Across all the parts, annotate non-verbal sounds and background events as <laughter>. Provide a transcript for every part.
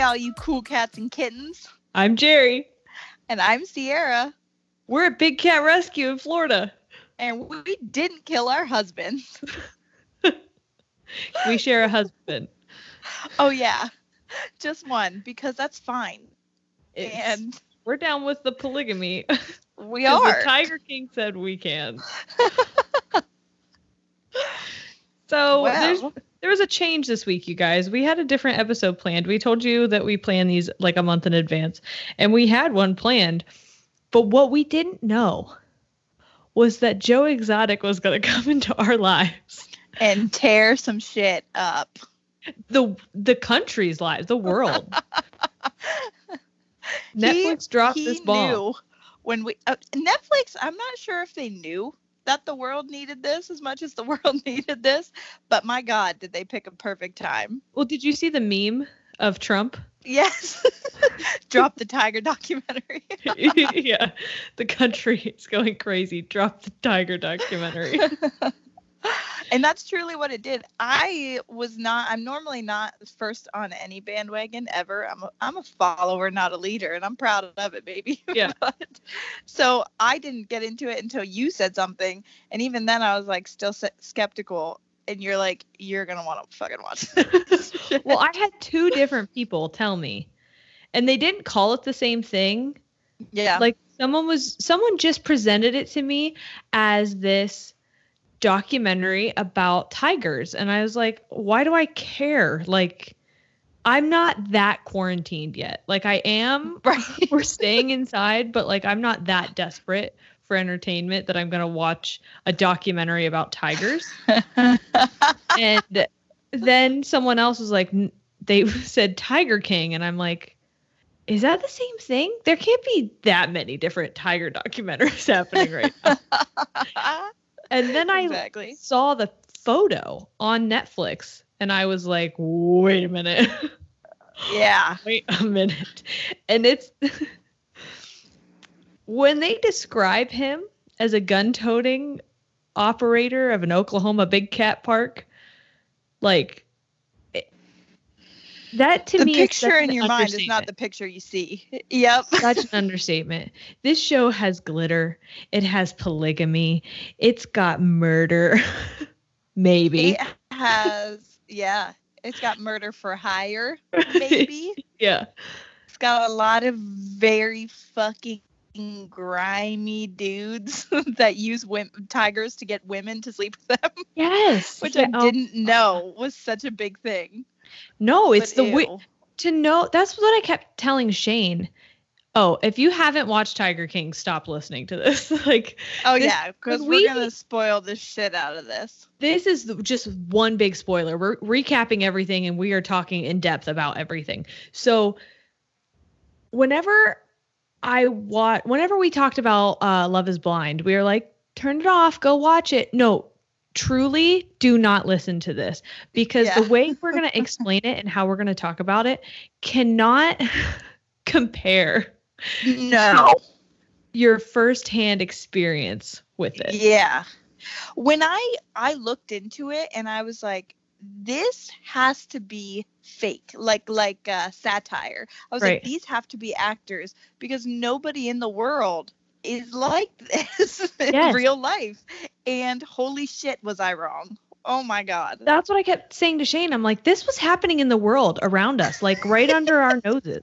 Hey, all you cool cats and kittens. I'm Jerry. And I'm Sierra. We're at Big Cat Rescue in Florida. And we didn't kill our husbands. <laughs> We share a husband. Oh, yeah. Just one, because that's fine. It's- And we're down with the polygamy. <laughs> We are. The Tiger King said we can. <laughs> so there's Well, there was a change this week, you guys. We had a different episode planned. We told you that we plan these like a month in advance, and we had one planned. But what we didn't know was that Joe Exotic was going <laughs> to come into our lives, and tear some shit up. the the country's lives, the world. <laughs> Netflix dropped he this bomb. Knew when we uh, Netflix, I'm not sure if they knew that the world needed this as much as the <laughs> world needed this, but my God, did they pick a perfect time? Well, did you see the meme of Trump? Yes, <laughs> drop the tiger documentary. <laughs> yeah, the country is going crazy. Drop the tiger documentary. And that's truly what it did. I was not. I'm normally not first on any bandwagon ever. I'm a, I'm a follower, not a leader, and I'm proud of it, baby. <laughs> Yeah. but, so I didn't get into it until you said something, and even then I was like still se- skeptical. And you're like, you're gonna want to fucking watch <laughs> this. well, I had two different people tell me, and they didn't call it the same thing. yeah, Like someone was, someone just presented it to me as this documentary about tigers, and I was like, why do I care? Like, I'm not that quarantined yet. Like, I am. <laughs> right. we're staying inside, but like I'm not that desperate for entertainment that I'm gonna watch a documentary about tigers. <laughs> and then someone else was like, they <laughs> said Tiger King, and I'm like, is that the same thing? There can't be that many different tiger documentaries happening right now. And then <laughs> I exactly. saw the photo on Netflix, and I was like, wait a minute. Yeah. <laughs> wait a minute. And it's <laughs> when they describe him as a gun toting operator of an Oklahoma big cat park, like that to the me picture is in your mind is not the picture you see. <laughs> Yep. such an <laughs> understatement. This show has glitter. It has polygamy. It's got murder. <laughs> Maybe. It has, yeah, it's got murder for hire, maybe. Yeah. it's got a lot of very fucking grimy dudes that use tigers to get women to sleep with them, Yes. which Yeah, I oh, didn't know was such a big thing. No, it's But the way to know. That's what I kept telling Shane. Oh, if you haven't watched Tiger King, stop listening to this. <laughs> like Oh this- yeah, because we- we're gonna spoil the shit out of this. this is just one big spoiler. We're recapping everything and we are talking in depth about everything. So whenever I watch whenever we talked about uh Love is Blind, we were like, turn it off, go watch it. No, truly do not listen to this because Yeah. the way we're going to explain it and how we're going to talk about it cannot <laughs> compare No. your firsthand experience with it. Yeah. When I I looked into it and I was like, this has to be fake, like like uh, satire. I was Right. like, these have to be actors because nobody in the world is like <laughs> this in Yes. real life. And holy shit, was I wrong? Oh my god. That's what I kept saying to Shane. I'm like, this was happening in the world around us, like right under our <laughs> noses.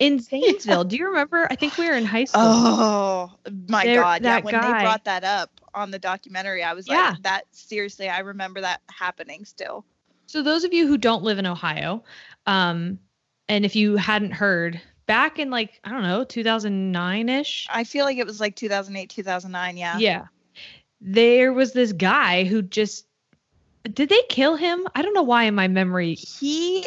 In Zanesville. Do you remember? I think we were in high school. Oh my There- god! Yeah, that when guy- they brought that up on the documentary, I was Yeah. like, "That seriously, I remember that happening still." So those of you who don't live in Ohio, um, and if you hadn't heard, back in like I don't know, 2009 ish. I feel like it was like 2008, 2009. Yeah. Yeah, there was this guy who just did they kill him? I don't know why in my memory. He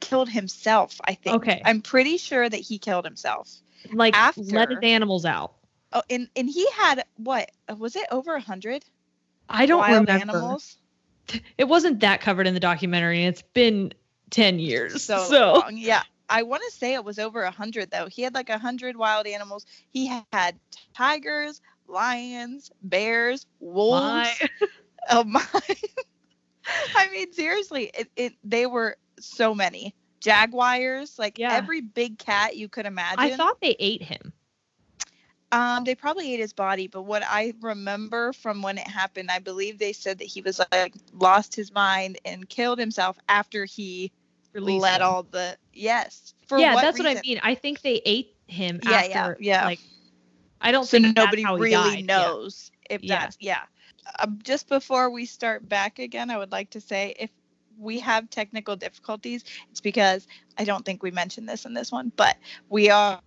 killed himself. I think. Okay. I'm pretty sure that he killed himself. Like let his animals out. Oh, and and he had what was it over a hundred I don't wild remember. animals? It wasn't that covered in the documentary, it's been 10 years. So, So, long. yeah. I want to say it was over a hundred though. He had like a hundred wild animals. He had tigers, lions, bears, wolves. <laughs> Oh my! <laughs> I mean, seriously, it, it they were so many jaguars, like Yeah. every big cat you could imagine. I thought they ate him. um, they probably ate his body, but what I remember from when it happened, I believe they said that he was like lost his mind and killed himself after he Released let him. all the yes. For yeah, what that's what I mean. I think they ate him Yeah, yeah, after. yeah. Like, I don't so think nobody really died. Yeah. knows if Yeah. that's yeah. Um, just before we start back again, I would like to say if we have technical difficulties, it's because I don't think we mentioned this in this one, but we are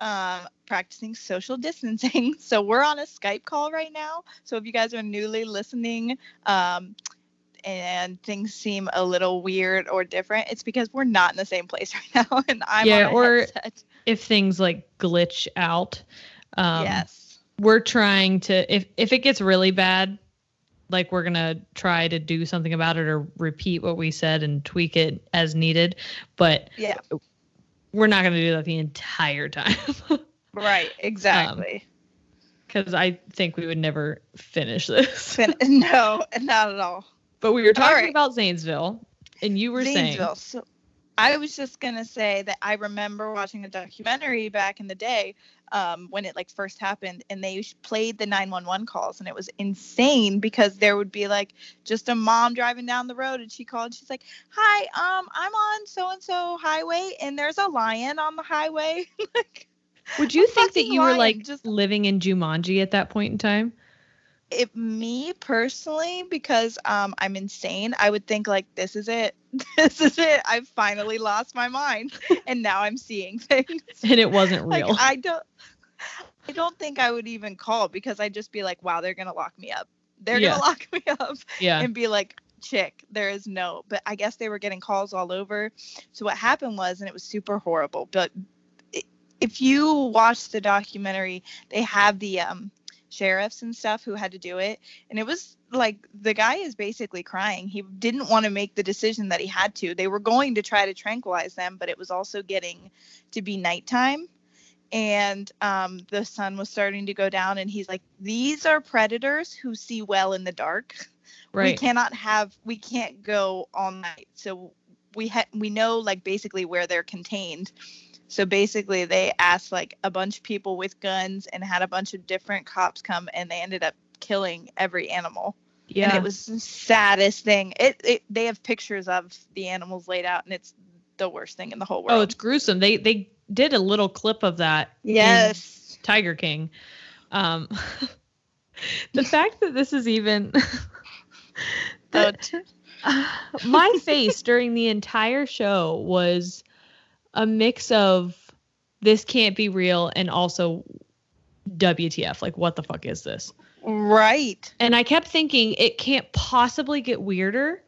um, practicing social <laughs> distancing. So we're on a Skype call right now. So if you guys are newly listening, um, and things seem a little weird or different, it's because we're not in the same place <laughs> right now, and I'm Yeah, on or- headset. If things like glitch out, um, yes. we're trying to. If if it gets really bad, like we're gonna try to do something about it or repeat what we said and tweak it as needed. But Yeah. we're not gonna do that the entire time <laughs> Right. Exactly. because I think we would never finish this. <laughs> No, not at all. But we were talking right. about Zanesville, and you were saying. Zanesville. So I was just gonna say that I remember watching a documentary back in the day um, when it like first happened, and they played the 911 calls, and it was insane because there would be like just a mom driving down the road, and she called. And she's like, "Hi, um, I'm on so and so highway, and there's a lion on the highway." <laughs> like. Would you think that you were like just- living in Jumanji at that point in time? If me personally, because um, I'm insane, I would think like, "This is it. <laughs> This is it. I've finally lost my mind, <laughs> and now I'm seeing things." And it wasn't like real. I don't I don't think I would even call because I'd just be like, wow, they're gonna lock me up. They're Yeah. gonna <laughs> lock me up yeah. and be like, chick, there is no but I guess they were getting calls all over. So what happened was and it was super horrible, but if you watch the documentary, they have the um sheriffs and stuff who had to do it. And it was like the guy is basically crying. He didn't want to make the decision that he had to. They were going to try to tranquilize them but it was also getting to be nighttime. And um, the sun was starting to go down and he's like these are predators who see well in the dark. We cannot have we can't go all night. So we ha- we know like basically where they're contained so basically they asked like a bunch of people with guns and had a bunch of different cops come and they ended up killing every animal yeah. and it was the saddest thing it, it they have pictures of the animals laid out and it's the worst thing in the whole world oh, it's gruesome. They they did a little clip of that. yes Tiger King. Um, <laughs> the fact that this is even <laughs> that <laughs> my face during the entire show was a mix of this can't be real and also WTF. Like, what the fuck is this? Right. And I kept thinking it can't possibly get weirder.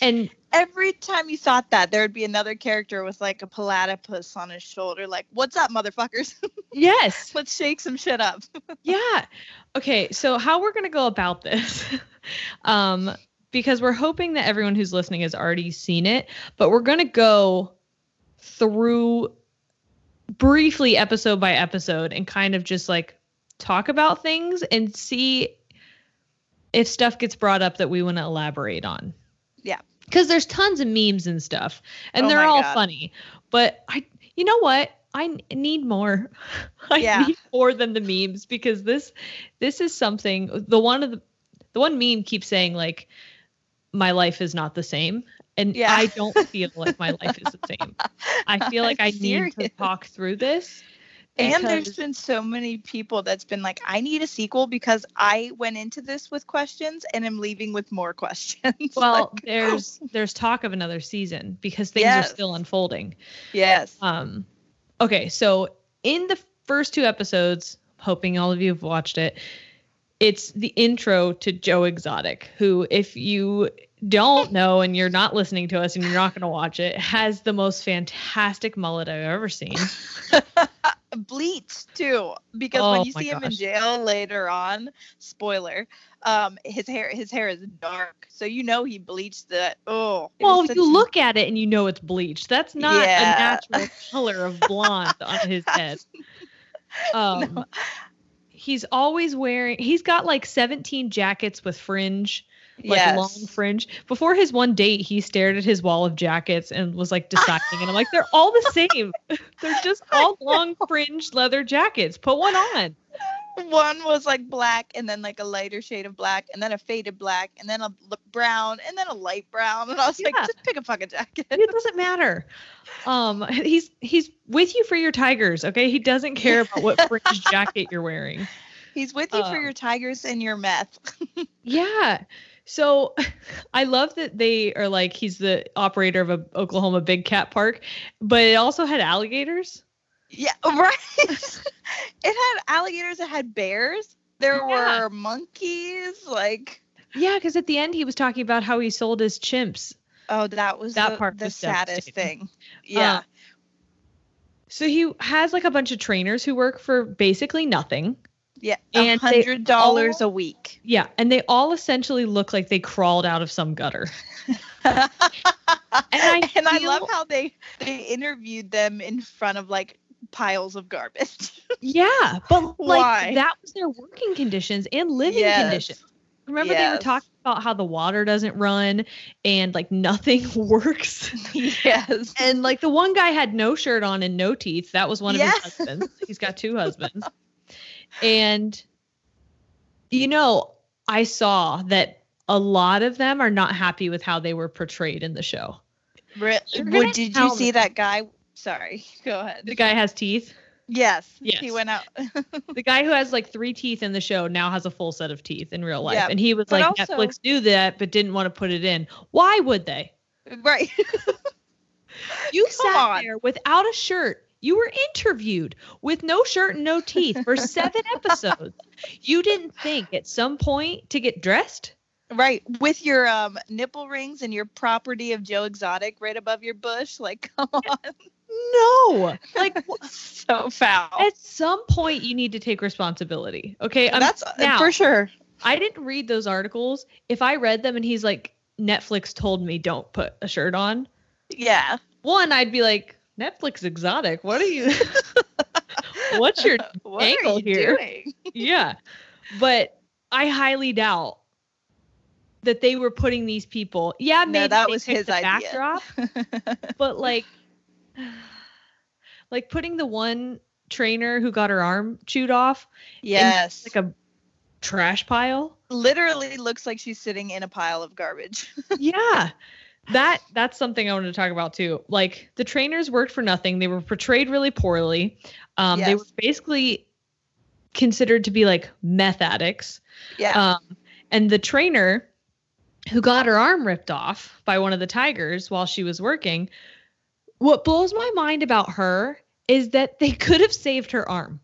And Every time you thought that, there would be another character with like a platypus on his shoulder, like, what's up, motherfuckers? <laughs> yes, Let's shake some shit up. <laughs> yeah. Okay, so how we're gonna go about this? <laughs> um, because we're hoping that everyone who's listening has already seen it, but we're gonna go through briefly episode by episode and kind of just like talk about things and see if stuff gets brought up that we want to elaborate on. Yeah. Because there's tons of memes and stuff, and Oh they're all God. funny. But I, you know what? I need more. <laughs> I Yeah. need more than the memes because this, this is something. The one of the, the one meme keeps saying like, "My life is not the same," and Yeah. I don't feel like my life is the same. <laughs> I feel like I need to talk through this. And there's been so many people that's been like, I need a sequel because I went into this with questions and I'm leaving with more questions. <laughs> well, Like, there's there's talk of another season because things Yes. are still unfolding. yes. Um, okay, so in the first two episodes, hoping all of you have watched it, it's the intro to Joe Exotic, who, if you don't know and you're not listening to us and you're not going to watch it, has the most fantastic mullet I've ever seen. <laughs> Bleached too, because Oh when you see him in jail later on, spoiler, um, his hair his hair is dark, so you know he bleached that. Oh, Well, you look at it and you know it's bleached, that's not Yeah. a natural <laughs> color of blonde on his <laughs> head. Um, No. He's always wearing. He's got like 17 jackets with fringe. Like yes. long fringe. Before his one date, he stared at his wall of jackets and was like deciding, and I'm like, they're all the <laughs> same. they're just all long fringe leather jackets. Put one on. One was like black, and then like a lighter shade of black, and then a faded black, and then a brown, and then a light brown. And I was like, just pick a fucking jacket. It doesn't matter. Um, he's he's with you for your tigers. Okay, he doesn't care about what <laughs> fringe jacket you're wearing. He's with you for Um, your tigers and your meth. <laughs> Yeah. So <laughs> I love that they are like he's the operator of a Oklahoma big cat park, but it also had alligators. Yeah, <laughs> right. it had alligators. It had bears. There Yeah. were monkeys. Like, Yeah, because at the end he was talking about how he sold his chimps. oh, that was That the, part the saddest thing. Yeah. Uh, So he has like a bunch of trainers who work for basically nothing. Yeah. and A hundred dollars a week. Yeah, and they all essentially look like they crawled out of some gutter. <laughs> and I and I love how they they interviewed them in front of like piles of garbage. <laughs> Yeah, but like Why? that was their working conditions and living Yes. conditions. Remember they were talking about how the water doesn't run and like nothing <laughs> works. yes. And like the one guy had no shirt on and no teeth. That was one of Yes. his husbands. He's got two husbands. And you know, I saw that a lot of them are not happy with how they were portrayed in the show. Re- What, did you see that guy? Sorry. Go ahead. The guy has teeth. Yes. Yes. He went out. <laughs> The guy who has like three teeth in the show now has a full set of teeth in real life. Yeah, and he was like, also- Netflix knew that, but didn't want to put it in. Why would they? right. <laughs> You Come sat on. there without a shirt. You were interviewed with no shirt and no teeth for seven <laughs> episodes. You didn't think at some point to get dressed? Right. With your um nipple rings and your property of Joe Exotic right above your bush. Like, <laughs> come on. No. Like <laughs> so foul. at some point you need to take responsibility. Okay. I'm, That's uh, now, for sure. I didn't read those articles. If I read them and he's like, Netflix told me don't put a shirt on, Yeah. one, I'd be like, Netflix exotic. What are you? <laughs> What's your <laughs> what angle you here? doing? <laughs> yeah. But I highly doubt that they were putting these people. Yeah, No, maybe that they was picked his the idea. backdrop, but like, like putting the one trainer who got her arm chewed off, yes. like a trash pile. Literally looks like she's sitting in a pile of garbage. yeah. That that's something I wanted to talk about too. Like the trainers worked for nothing. They were portrayed really poorly. Um, They were basically considered to be like meth addicts. Yeah. Um, and the trainer who got her arm ripped off by one of the tigers while she was working, what blows my mind about her is that they could have saved her arm.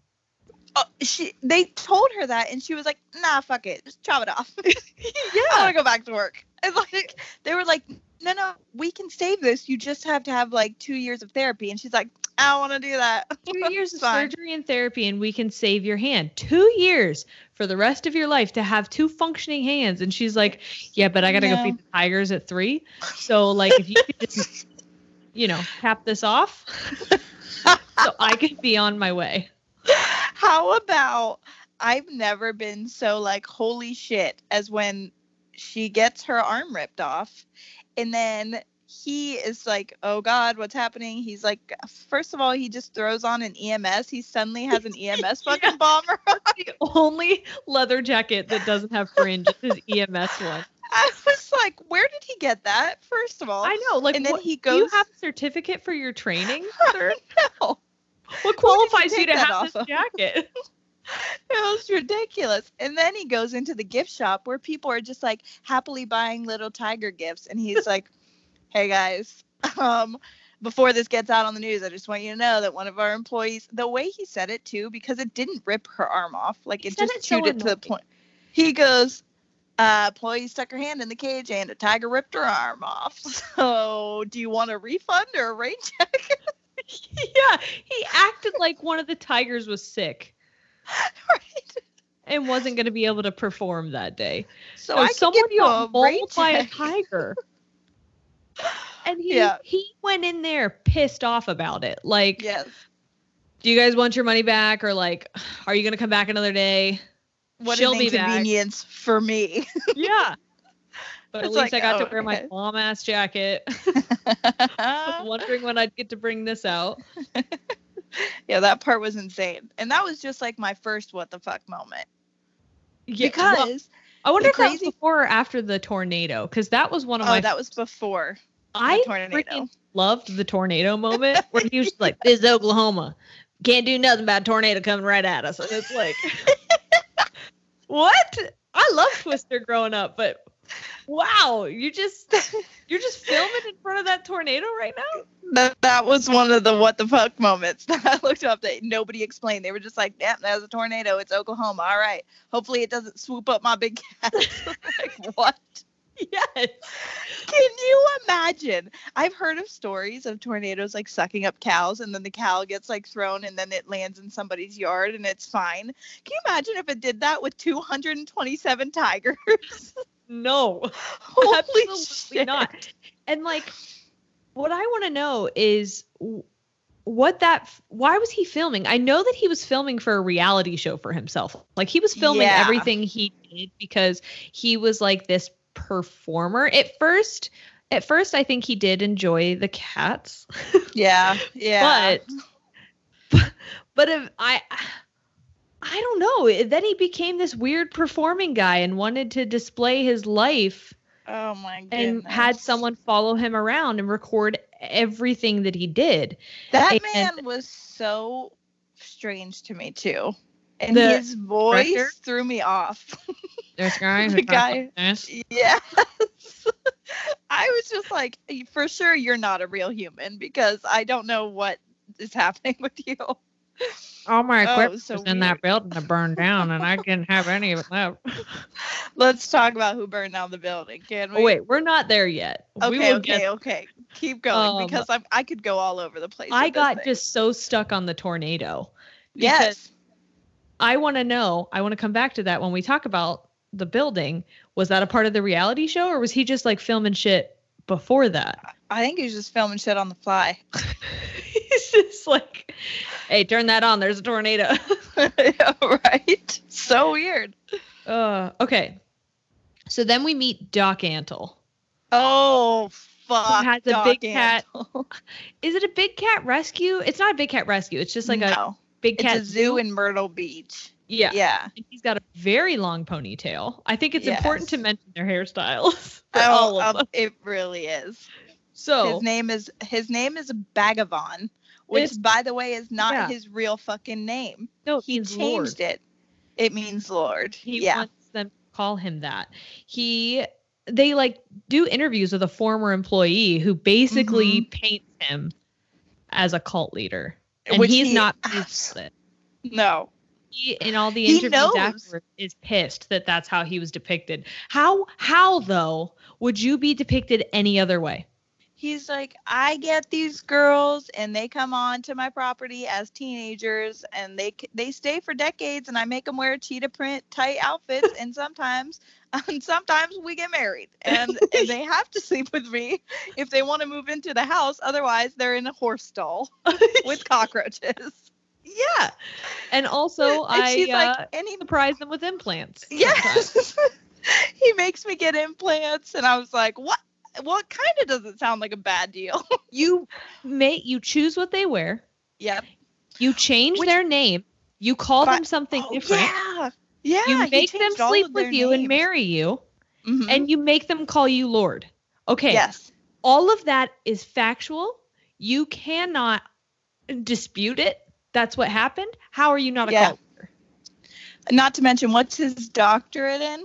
Oh, she they told her that and she was like, nah, fuck it. Just chop it off. <laughs> <laughs> Yeah. I want to go back to work. And like they were like, no, no, we can save this. You just have to have like two years of therapy. And she's like, I don't want to do that. Two <laughs> years of surgery and therapy, and we can save your hand. Two years for the rest of your life to have two functioning hands. And she's like, Yeah, but I got to go feed the tigers at three. So, like, if you could just, <laughs> you know, cap this off, so I could be on my way. How about I've never been so like holy shit as when she gets her arm ripped off and then he is like, "Oh god, what's happening?" He's like, first of all, he just throws on an EMS. He suddenly has an <laughs> EMS fucking bomber. on. The only leather jacket that doesn't have fringe is his EMS one. <laughs> I was like, "Where did he get that?" First of all, I know. Like, And then what, he do you have a certificate for your training, <laughs> sir? No. What qualifies you take to have this of? jacket? It was ridiculous. And then he goes into the gift shop where people are just like happily buying little tiger gifts. And he's like, hey guys, <laughs> um, before this gets out on the news, I just want you to know that one of our employees, the way he said it too, because it didn't rip her arm off, like He it just it so it to the point. He goes, uh, employee stuck her hand in the cage and a tiger ripped her arm off. <laughs> So do you want a refund or a rain check? <laughs> yeah, he acted like one of the tigers was sick <laughs> right. and wasn't going to be able to perform that day. So So someone give you a got mauled by a tiger. <laughs> And he Yeah. he went in there pissed off about it. Like, Yes. do you guys want your money back or like are you going to come back another day? What She'll an be back. inconvenience for me. <laughs> Yeah. But at least like, I got oh, to wear my okay. bomb ass jacket. I was wondering when I'd get to bring this out. <laughs> yeah, that part was insane. And that was just like my first what the fuck moment. Yeah, well, Because I wonder if that was before or after the tornado, because that was one of oh, my. that was before. I tornado. freaking loved the tornado moment <laughs> where he was just like, "This is Oklahoma, can't do nothing about a tornado coming right at us," and it's like, <laughs> what? I loved Twister growing up, but wow, you just <laughs> you're just filming in front of that tornado right now. That that was one of the what the fuck moments <laughs> that I looked up that nobody explained. They were just like, "Damn, that was a tornado. It's Oklahoma. All right. Hopefully it doesn't swoop up my big <laughs> cat." like what? Yes. Can you imagine? I've heard of stories of tornadoes like sucking up cows and then the cow gets like thrown and then it lands in somebody's yard and it's fine. Can you imagine if it did that with 227 tigers? No. <laughs> <laughs> Holy Absolutely shit. not. And like, what I want to know is what that. Why was he filming? I know that he was filming for a reality show for himself. Like he was filming Yeah. everything he did because he was like this performer. At first, at first, I think he did enjoy the cats, <laughs> Yeah, yeah. but but if I. I don't know. Then he became this weird performing guy and wanted to display his life oh my goodness. and had someone follow him around and record everything that he did. That and- man was so strange to me too. And his voice director? threw me off. <laughs> This guy, <laughs> The guy- yes. <laughs> I was just like, for sure you're not a real human because I don't know what is happening with you. All my Oh, equipment so was in that building that burned down, and I didn't have any of it left. <laughs> Let's talk about who burned down the building, can we? Oh wait, we're not there yet. we Okay, will okay, get. okay. Keep going Um, because I'm I could go all over the place. I got just so stuck on the tornado. yes. I want to know. I want to come back to that when we talk about the building. Was that a part of the reality show, or was he just like filming shit before that? I think he was just filming shit on the fly. <laughs> <laughs> Just like, "Hey, turn that on. There's a tornado." <laughs> <laughs> Yeah, right? So weird. Uh, okay. So then we meet Doc Antle. Oh fuck. has a Doc big cat. Antle. Is it a big cat rescue? It's not a big cat rescue. It's just like a no, big it's cat a zoo in Myrtle Beach. yeah. Yeah. And he's got a very long ponytail. I think it's Yes. important to mention their hairstyles. Oh, all of them. it really is. So His name is his name is Bhagavan, which It's- by the way is not yeah. his real fucking name. no, He changed Lord. it. It means Lord. He yeah. wants them to call him that. He they like do interviews with a former employee who basically mm-hmm. paints him as a cult leader. And Which he's he not <laughs> pleased abs- with it. No. He in all the interviews afterwards is pissed that that's how he was depicted. How how though would you be depicted any other way? He's like, I get these girls and they come on to my property as teenagers and they they stay for decades and I make them wear cheetah print tight outfits and <laughs> sometimes and <laughs> sometimes we get married <laughs> and, and they have to sleep with me if they want to move into the house otherwise they're in a horse stall with cockroaches. Yeah. And also and I she's uh, like, and he surprise them with implants. Yes. he makes me get implants and I was like, what? Well, it kind of doesn't sound like a bad deal. <laughs> You make you choose what they wear. yep. You change Which- their name. You call But- them something Oh, different. Yeah. Yeah. you make them sleep with you and marry you, Mhm. and you make them call you Lord. Okay. Yes. All of that is factual. You cannot dispute it. That's what happened. How are you not a Yeah. cult? Not to mention, what's his doctorate in?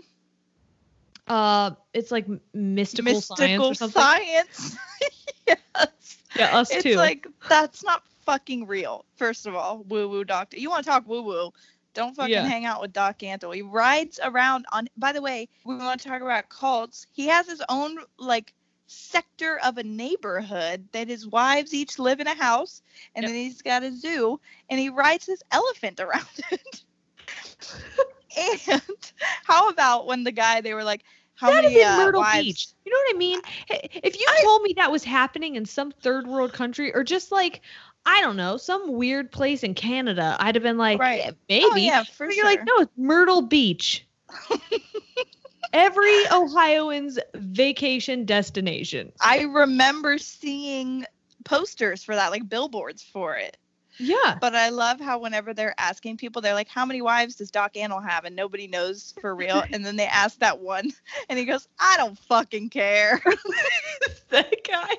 Uh, it's like m- mystical, science Mystical or something. science. <laughs> yes. Yeah, us It's too. It's like that's not fucking real. First of all, woo woo doctor. You want to talk woo woo? Don't fucking Yeah. hang out with Doc Antle. He rides around on. By the way, we want to talk about cults. He has his own like sector of a neighborhood that his wives each live in a house, and Yep. then he's got a zoo, and he rides his elephant around <laughs> it. And <laughs> how about when the guy they were like, how That is many in uh, Myrtle? Beach. You know what I mean? Hey, If you I- told me that was happening in some third world country or just like, I don't know, some weird place in Canada, I'd have been like, Right. yeah, maybe. Oh yeah, for but sure. you're like, no, it's Myrtle Beach. <laughs> Every Ohioan's vacation destination. I remember seeing posters for that, like billboards for it. Yeah. But I love how whenever they're asking people, they're like, "How many wives does Doc Antle have?" And nobody knows for real. and then they ask that one, and he goes, "I don't fucking care." <laughs> that guy.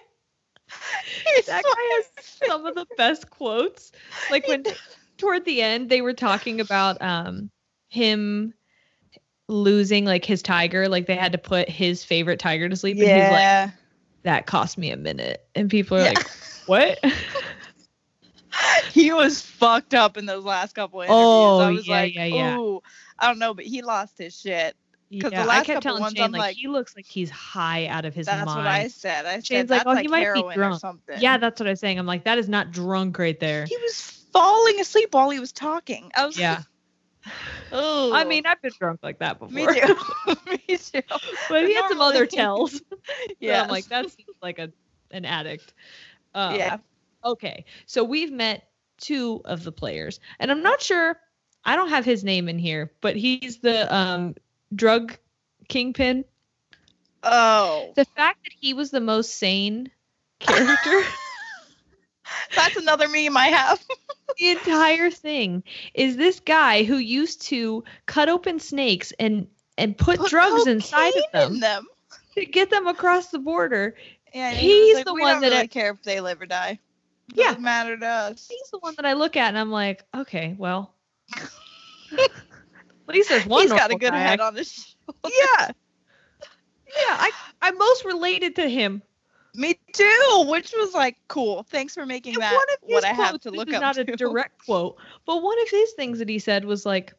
He's That guy has some of the best quotes. Like when toward the end they were talking about um him losing like his tiger, like they had to put his favorite tiger to sleep and he's like yeah. that cost me a minute. And people are Yeah. like, "What?" <laughs> <laughs> he was fucked up in those last couple interviews. Oh, I was yeah, like, yeah, yeah. "Ooh, I don't know," but he lost his shit. 'Cause the yeah, I last kept couple telling ones, Shane I'm like, like, he looks like he's high out of his That's mind. That's what I said. I Shane's said like, that's "Oh, like he might be drunk." something. Yeah, that's what I was saying. I'm like, that is not drunk right there. he was falling asleep while he was talking. I was Yeah. <laughs> oh, I mean, I've been drunk like that before. me too, <laughs> me too. but he had some other tells. yeah, I'm like that seems like a an addict. Uh, yeah. Okay, so we've met two of the players, and I'm not sure. I don't have his name in here, but he's the um drug kingpin. Oh, The fact that he was the most sane character, <laughs> <laughs> that's another meme I have. the entire thing is this guy who used to cut open snakes and and put, Put drugs inside of them, in them. to get them across the border. Yeah, and He's like, the one that really I- care if they live or die. Yeah. Doesn't matter to us. He's the one that I look at and I'm like, okay, well, at least there's one. He's got a good guy. head on his shoulder. Yeah, yeah. I I'm most related to him. Me too, which was like cool. Thanks for making And that one of what his I have quotes- to look is up not to. a <laughs> direct quote, but one of his things that he said was like,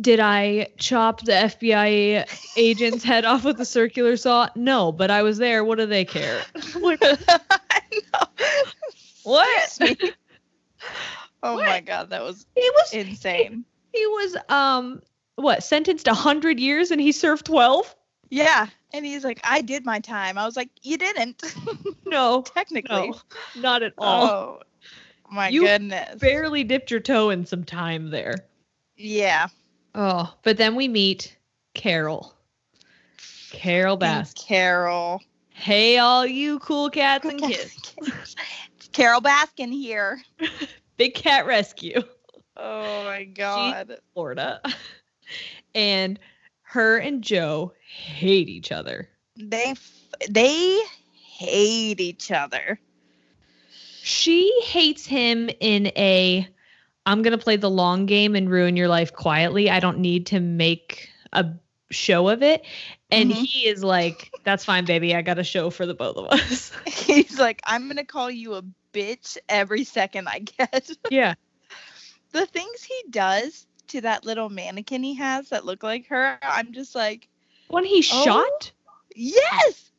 "Did I chop the FBI agent's head off with a circular saw? No, but I was there. What do they care? <laughs> Like, <laughs> What? <laughs> Oh What? my god, that was He was insane. he was um what sentenced a hundred years and he served twelve? Yeah, and he's like, "I did my time." I was like, "You didn't." <laughs> No, Technically. no, not at all. Oh my You goodness. Barely dipped your toe in some time there. yeah. Oh, but then we meet Carol. Carol Bass. Carol. Hey, all you cool cats and kids. Carole Baskin here. <laughs> Big Cat Rescue, Oh my god. Florida. <laughs> And her and Joe hate each other. They f- they hate each other. She hates him in a I'm going to play the long game and ruin your life quietly. I don't need to make a show of it. And Mhm. he is like, that's fine, baby. I got a show for the both of us. <laughs> He's like, I'm gonna call you a bitch every second I get. <laughs> yeah. the things he does to that little mannequin he has that look like her, I'm just like, When he Oh. shot? yes.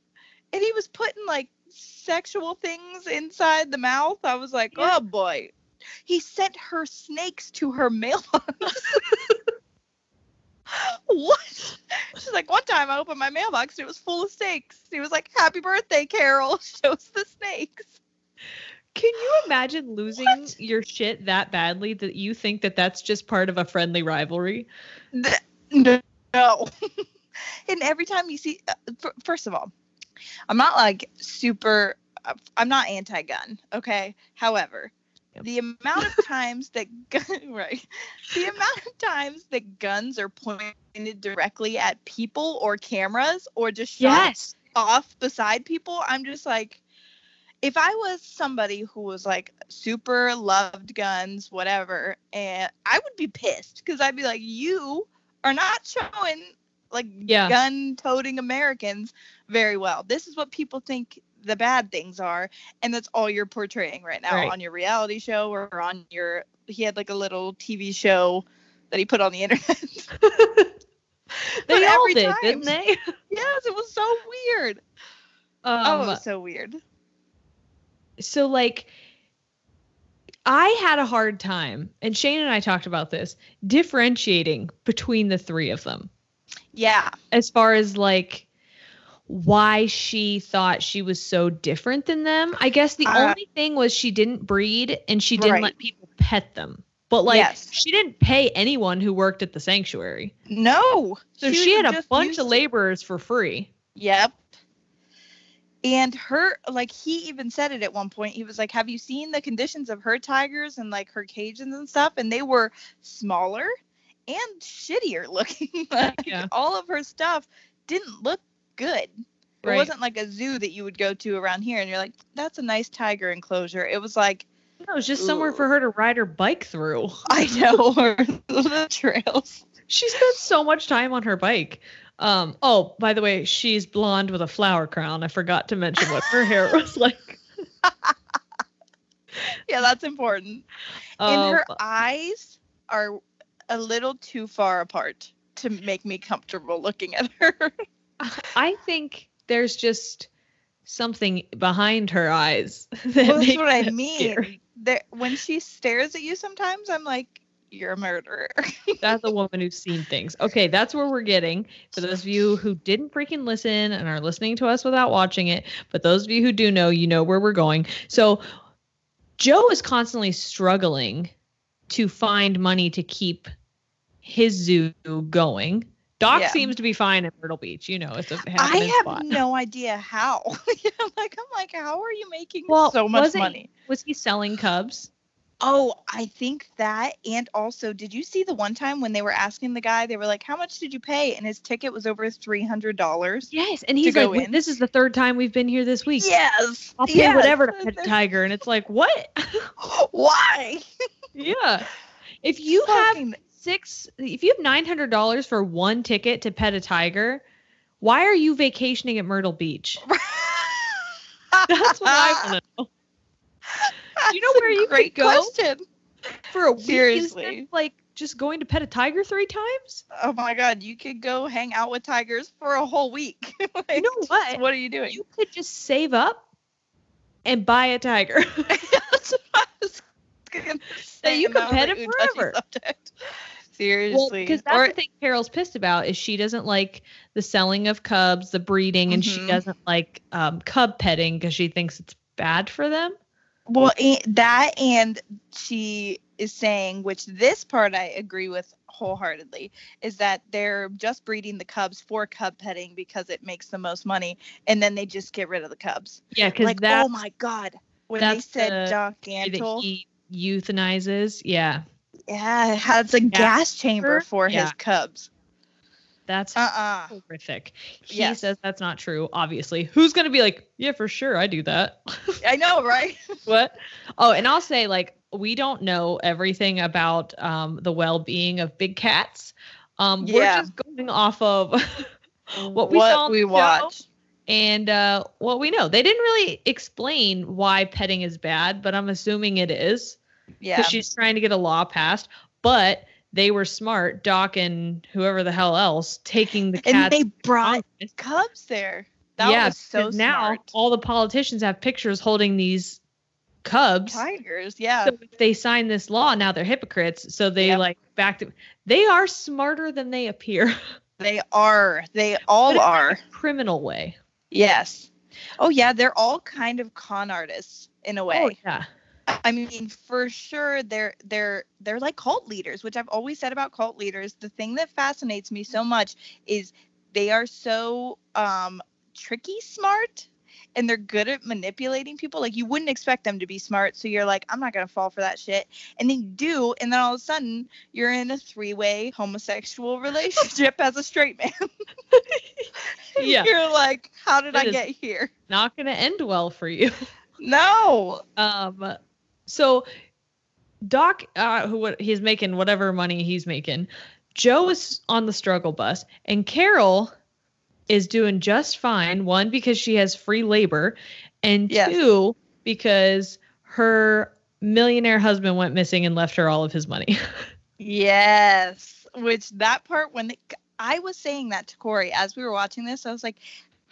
And he was putting like sexual things inside the mouth. I was like, Yeah. oh boy. He sent her snakes to her mailbox. <laughs> what? She's like, one time I opened my mailbox and it was full of snakes. He was like, happy birthday, Carol. <laughs> Shows the snakes. Can you imagine losing your shit that badly that you think that that's just part of a friendly rivalry? No. <laughs> and every time you see, uh, f- first of all, I'm not like super, uh, I'm not anti gun, okay? However, Yep. the amount of times that, <laughs> gun, right, the amount of times that guns are pointed directly at people or cameras or just shot off beside people, I'm just like, if I was somebody who was like super loved guns, whatever, and I would be pissed because I'd be like, you are not showing like Yeah. gun toting Americans very well. This is what people think the bad things are, and that's all you're portraying right now Right. on your reality show or on your. He had like a little TV show that he put on the <laughs> internet. <laughs> They all did, time- didn't they? <laughs> yes, it was so weird. oh, it Um, was so weird. so like I had a hard time, and Shane and I talked about this, differentiating between the three of them Yeah. as far as like why she thought she was so different than them. I guess the Uh, only thing was she didn't breed and she didn't Right. let people pet them. But like Yes. she didn't pay anyone who worked at the sanctuary. No. So she, was had a bunch of to- laborers for free. Yep. And her, like, he even said it at one point. He was like, Have you seen the conditions of her tigers and like her cages and stuff? And they were smaller and shittier <laughs> looking. like, Yeah. all of her stuff didn't look good. It wasn't like a zoo that you would go to around here and you're like, That's a nice tiger enclosure. It was like, It was just somewhere for her to ride her bike through. <laughs> I know, <laughs> or the trails. She spent so much time on her bike. Um, oh, by the way, she's blonde with a flower crown. I forgot to mention what her hair <laughs> was like. Yeah, that's important. Um, and her eyes are a little too far apart to make me comfortable looking at her. <laughs> I think there's just something behind her eyes. <laughs> That Well, that's what I mean. There, when she stares at you, sometimes I'm like, "You're a murderer." <laughs> That's a woman who's seen things. Okay, that's where we're getting. For those of you who didn't freaking listen and are listening to us without watching it, but those of you who do know, you know where we're going. So Joe is constantly struggling to find money to keep his zoo going. Doc Yeah. seems to be fine at Myrtle Beach. You know, it's a I happening have spot. no idea how. <laughs> I'm like, I'm like, how are you making Well, so much was it- money? Was he selling cubs? Oh, I think that. And also, did you see the one time when they were asking the guy? They were like, "How much did you pay?" And his ticket was over three hundred dollars. Yes, and he's like, go "This is the third time we've been here this week. Yes, I'll pay yes. whatever to <laughs> pet a tiger." And it's like, "What?" <laughs> Why? yeah. If you have Fucking- six, if you have nine hundred dollars for one ticket to pet a tiger, why are you vacationing at Myrtle Beach? <laughs> That's what I want to know. You know where you could great go? question. For a week Seriously. instead like just going to pet a tiger three times. Oh my god, you could go hang out with tigers for a whole week. <laughs> Like, You know what? What are you doing? You could just save up and buy a tiger. <laughs> That's what I was gonna say, you and could pet ooh-touchy forever. Well, Seriously. because that's Or- the thing Carol's pissed about is she doesn't like the selling of cubs, the breeding, and she Mhm. doesn't like um, cub petting because she thinks it's bad for them. Well, that and she is saying, which this part I agree with wholeheartedly, is that they're just breeding the cubs for cub petting because it makes the most money, and then they just get rid of the cubs. Yeah, because Like, oh my god, when they said the Doc Antle, he euthanizes. Yeah, yeah, it has a gas chamber for Yeah. his cubs. that's Uh uh horrific. He Yes. says that's not true. Obviously, who's gonna be like, yeah, for sure, I do that. <laughs> I know, right? <laughs> what? Oh, and I'll say like we don't know everything about um, the well-being of big cats. Um, Yeah. We're just going off of <laughs> what we saw on we the watched. and uh, what we know. They didn't really explain why petting is bad, but I'm assuming it is Yeah. because she's trying to get a law passed. But they were smart, Doc and whoever the hell else, taking the cats. and they brought Congress. cubs there. That yeah, was so because now all the politicians have pictures holding these cubs. Tigers, yeah. So if they sign this law, now they're hypocrites. So they Yep. like back to they are smarter than they appear. <laughs> They are. They all are. a criminal way. Yes. Oh yeah, they're all kind of con artists in a oh, way. Oh yeah. I mean, for sure, they're they're they're like cult leaders, which I've always said about cult leaders. The thing that fascinates me so much is they are so um, tricky, smart, and they're good at manipulating people. Like you wouldn't expect them to be smart, so you're like, I'm not gonna fall for that shit, and then you do, and then all of a sudden you're in a three-way homosexual relationship as a straight man. <laughs> Yeah. you're like, how did It I get here? Not gonna end well for you. No. <laughs> Um, so Doc, uh, who what he's making whatever money he's making. Joe is on the struggle bus, and Carole is doing just fine. One because she has free labor, and Yes. two because her millionaire husband went missing and left her all of his money. <laughs> Yes, which that part when it, I was saying that to Corey as we were watching this, I was like,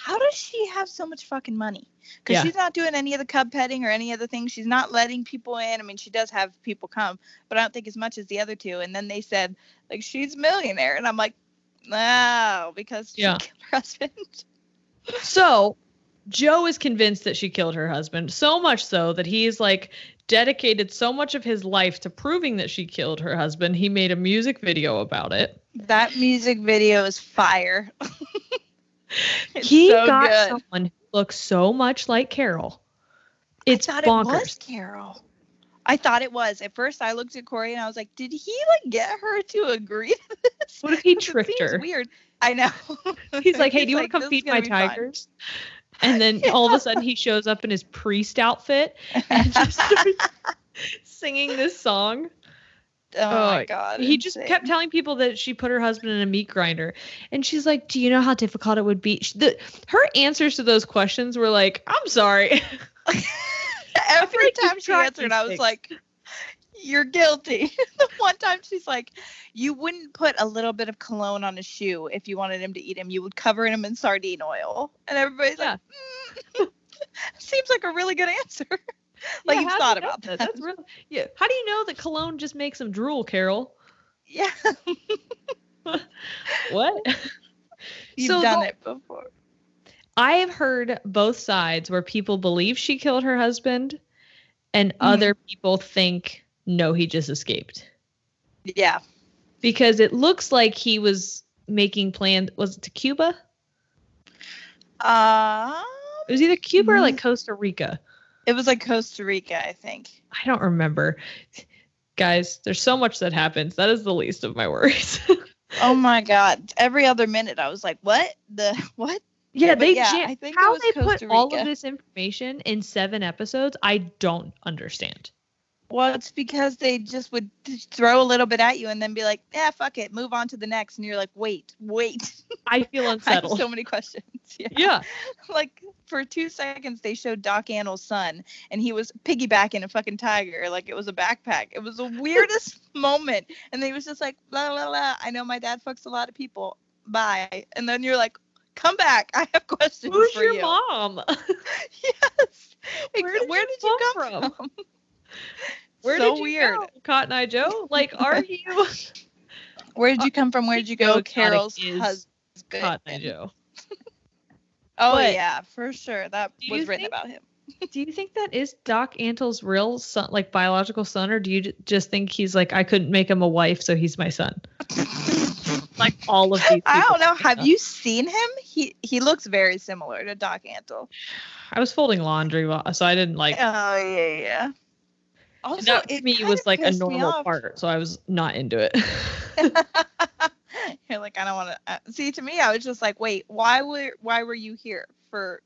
how does she have so much fucking money? Because Yeah. she's not doing any of the cub petting or any of the things. She's not letting people in. I mean, she does have people come, but I don't think as much as the other two. And then they said like she's a millionaire, and I'm like, no, because she Yeah. killed her <laughs> husband. So Joe is convinced that she killed her husband, so much so that he's like dedicated so much of his life to proving that she killed her husband. He made a music video about it. that music video is fire. <laughs> <laughs> He so got good. someone who looks so much like Carole. It's I thought bonkers. it was Carole. I thought it was. At first, I looked at Corey and I was like, "Did he like get her to agree to this?" What if he <laughs> tricked her? Weird. I know. <laughs> He's like, "Hey, do you want to come feed my be fun." tigers?" And then all of a sudden, he shows up in his priest outfit and just starts singing this song. Oh, my Oh, god. he just kept telling people that she put her husband in a meat grinder and she's like do you know how difficult it would be She- the, her answers to those questions were like i'm sorry <laughs> <laughs> Every like time she answered, I was like, "You're guilty." <laughs> the one time she's like, "You wouldn't put a little bit of cologne on a shoe if you wanted him to eat him. You would cover him in sardine oil." And everybody's like, mm. "Seems like a really good answer." <laughs> like Yeah, you've thought you know about that. that's real yeah how do you know that cologne just makes them drool carole yeah, <laughs> what <laughs> you've So done the- it before. i have heard both sides where people believe she killed her husband and Mm-hmm. other people think no he just escaped Yeah. because it looks like he was making plans was it to cuba Uh, it was either cuba or Mm-hmm. like costa rica it was like Costa Rica, I think. I don't remember. Guys, there's so much that happens. That is the least of my worries. <laughs> Oh my god! Every other minute, I was like, "What the what?" yeah, but they yeah, jam- I think it how was they put Costa all of this information in seven episodes. I don't understand. Well, it's because they just would throw a little bit at you and then be like, "Yeah, fuck it, move on to the next." And you're like, "Wait, wait." <laughs> I feel unsettled. I have so many questions. <laughs> Yeah. yeah, <laughs> Like for two seconds, they showed Doc Antle's son, and he was piggybacking a fucking tiger, like it was a backpack. It was the weirdest moment, and he was just like, "La la la." I know my dad fucks a lot of people. Bye. And then you're like, "Come back. I have questions who's your you." mom? yes. Where did Where you did you come come from? from? Where so did you weird. go, Cotton Eye Joe? <laughs> Like, are you <laughs> Where did you come from? Where did you go? Carole's husband. Cotton Eye Joe? <laughs> Oh But- yeah, for sure. That was written think- about him. Do you think that is Doc Antle's real son, like biological son, or do you just think he's like I couldn't make him a wife, so he's my son? Like all of these. I don't know. Have that. you seen him? He he looks very similar to Doc Antle. I was folding laundry, so I didn't like. Oh yeah, yeah. Also, that to it me was like a normal part, so I was not into it. <laughs> <laughs> You're like, I don't want to uh, see. To me, I was just like, wait, why were why were you here for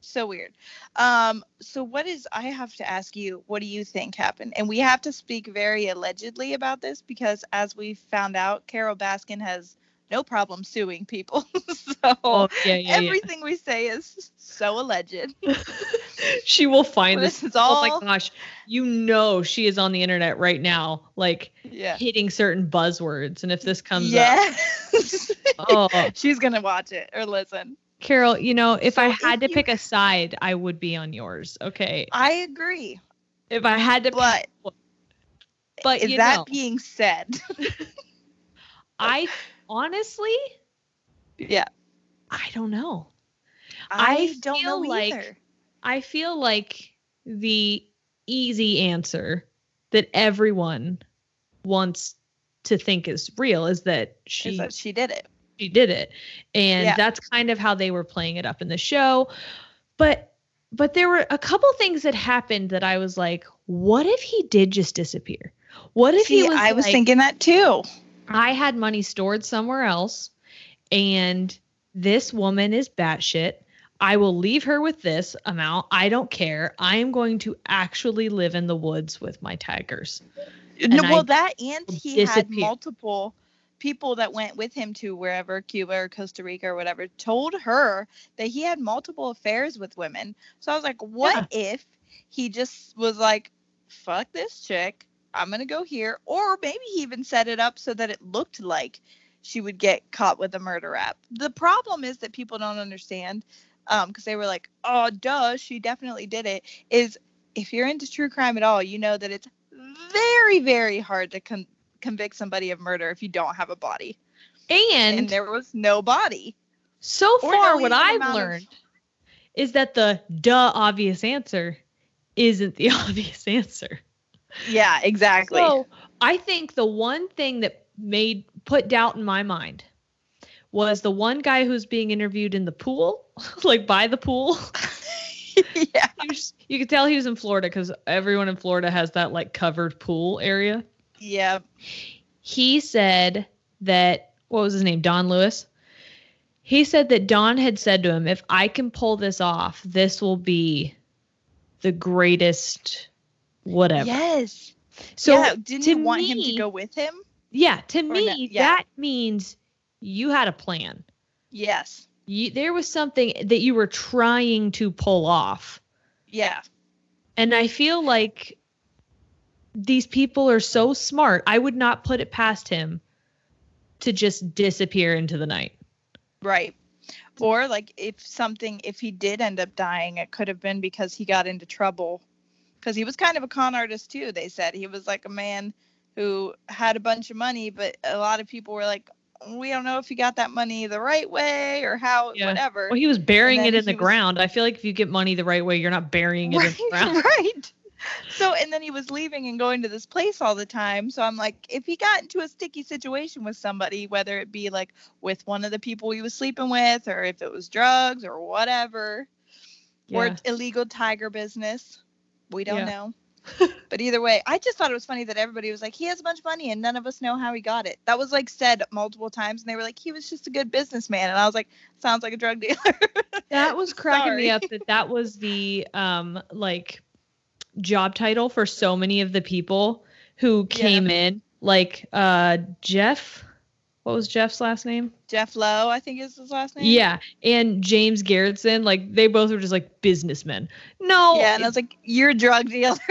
So weird. Um, so what is I have to ask you, what do you think happened? And we have to speak very allegedly about this because as we found out, Carole Baskin has no problem suing people. <laughs> so Oh, yeah, yeah, yeah. everything we say is so alleged. <laughs> she will find This this. is Oh all my gosh. You know she is on the internet right now, like yeah. hitting certain buzzwords. And if this comes up, <laughs> oh She's gonna watch it or listen. Carole, you know, if I had if to you- pick a side, I would be on yours. Okay. I agree. If I had to But but you that know, being said? I honestly yeah. I don't know. I, I don't know feel like- either. I feel like the easy answer that everyone wants to think is real is that she Is that she did it. she did it and Yeah. that's kind of how they were playing it up in the show but but there were a couple things that happened that i was like what if he did just disappear what if See, he was I was like, thinking that too. I had money stored somewhere else and this woman is batshit. I will leave her with this amount. I don't care. I am going to actually live in the woods with my tigers. No, I well, that and he had multiple people that went with him to wherever Cuba or Costa Rica or whatever told her that he had multiple affairs with women. So I was like, what if he just was like, fuck this chick, I'm gonna go here, or maybe he even set it up so that it looked like she would get caught with a murder rap. The problem is that people don't understand, um, because they were like, oh, duh, she definitely did it. Is if you're into true crime at all, you know that it's very, very hard to con- convict somebody of murder if you don't have a body. and, And, there was no body. so far no what i've amount of- learned is that the duh obvious answer isn't the <laughs> obvious answer Yeah, exactly. So I think the one thing that made put doubt in my mind was the one guy who's being interviewed in the pool, <laughs> like by the pool. <laughs> yeah. Was- you could tell he was in Florida because everyone in Florida has that like covered pool area. Yeah. He said that what was his name? Don Lewis. He said that Don had said to him, "If I can pull this off, this will be the greatest whatever." Yes. So yeah, didn't you want him to go with him? Yeah, to no- me, yeah. that means you had a plan. Yes. You, there was something that you were trying to pull off. Yeah. And I feel like these people are so smart. I would not put it past him to just disappear into the night. Right. Or like if something if he did end up dying, it could have been because he got into trouble. Because he was kind of a con artist too, they said. He was like a man who had a bunch of money, but a lot of people were like, We don't know if he got that money the right way or how Yeah. whatever. Well, he was burying it in the was- ground. I feel like if you get money the right way, you're not burying it in the <laughs> ground. right. So and then he was leaving and going to this place all the time. So I'm like, if he got into a sticky situation with somebody, whether it be like with one of the people he was sleeping with, or if it was drugs or whatever, or illegal tiger business, we don't Yeah. know. <laughs> but either way, I just thought it was funny that everybody was like, he has a bunch of money and none of us know how he got it. That was like said multiple times, and they were like, he was just a good businessman, and I was like, sounds like a drug dealer. <laughs> That was cracking me up that that was the um like job title for so many of the people who Yeah. came in like uh Jeff what was Jeff's last name? Jeff Lowe, I think is his last name. Yeah, and James Garretson like they both were just like businessmen. No, Yeah, and I was like, you're drug dealers. <laughs>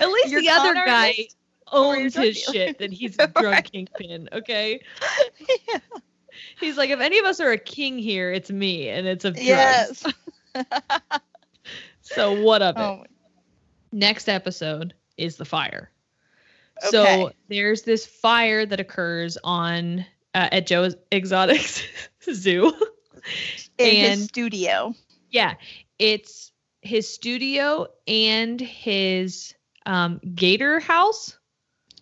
at least you're the other guy artist or oh, you're owns his dealer. shit that he's <laughs> a drug kingpin, okay? <laughs> Yeah. He's like if any of us are a king here, it's me and it's a drugs. Yes. So what of oh it? Oh, next episode is the fire. Okay. So there's this fire that occurs on uh, at Joe's Exotics <laughs> Zoo. in And- his studio. yeah, it's his studio and his um, gator house.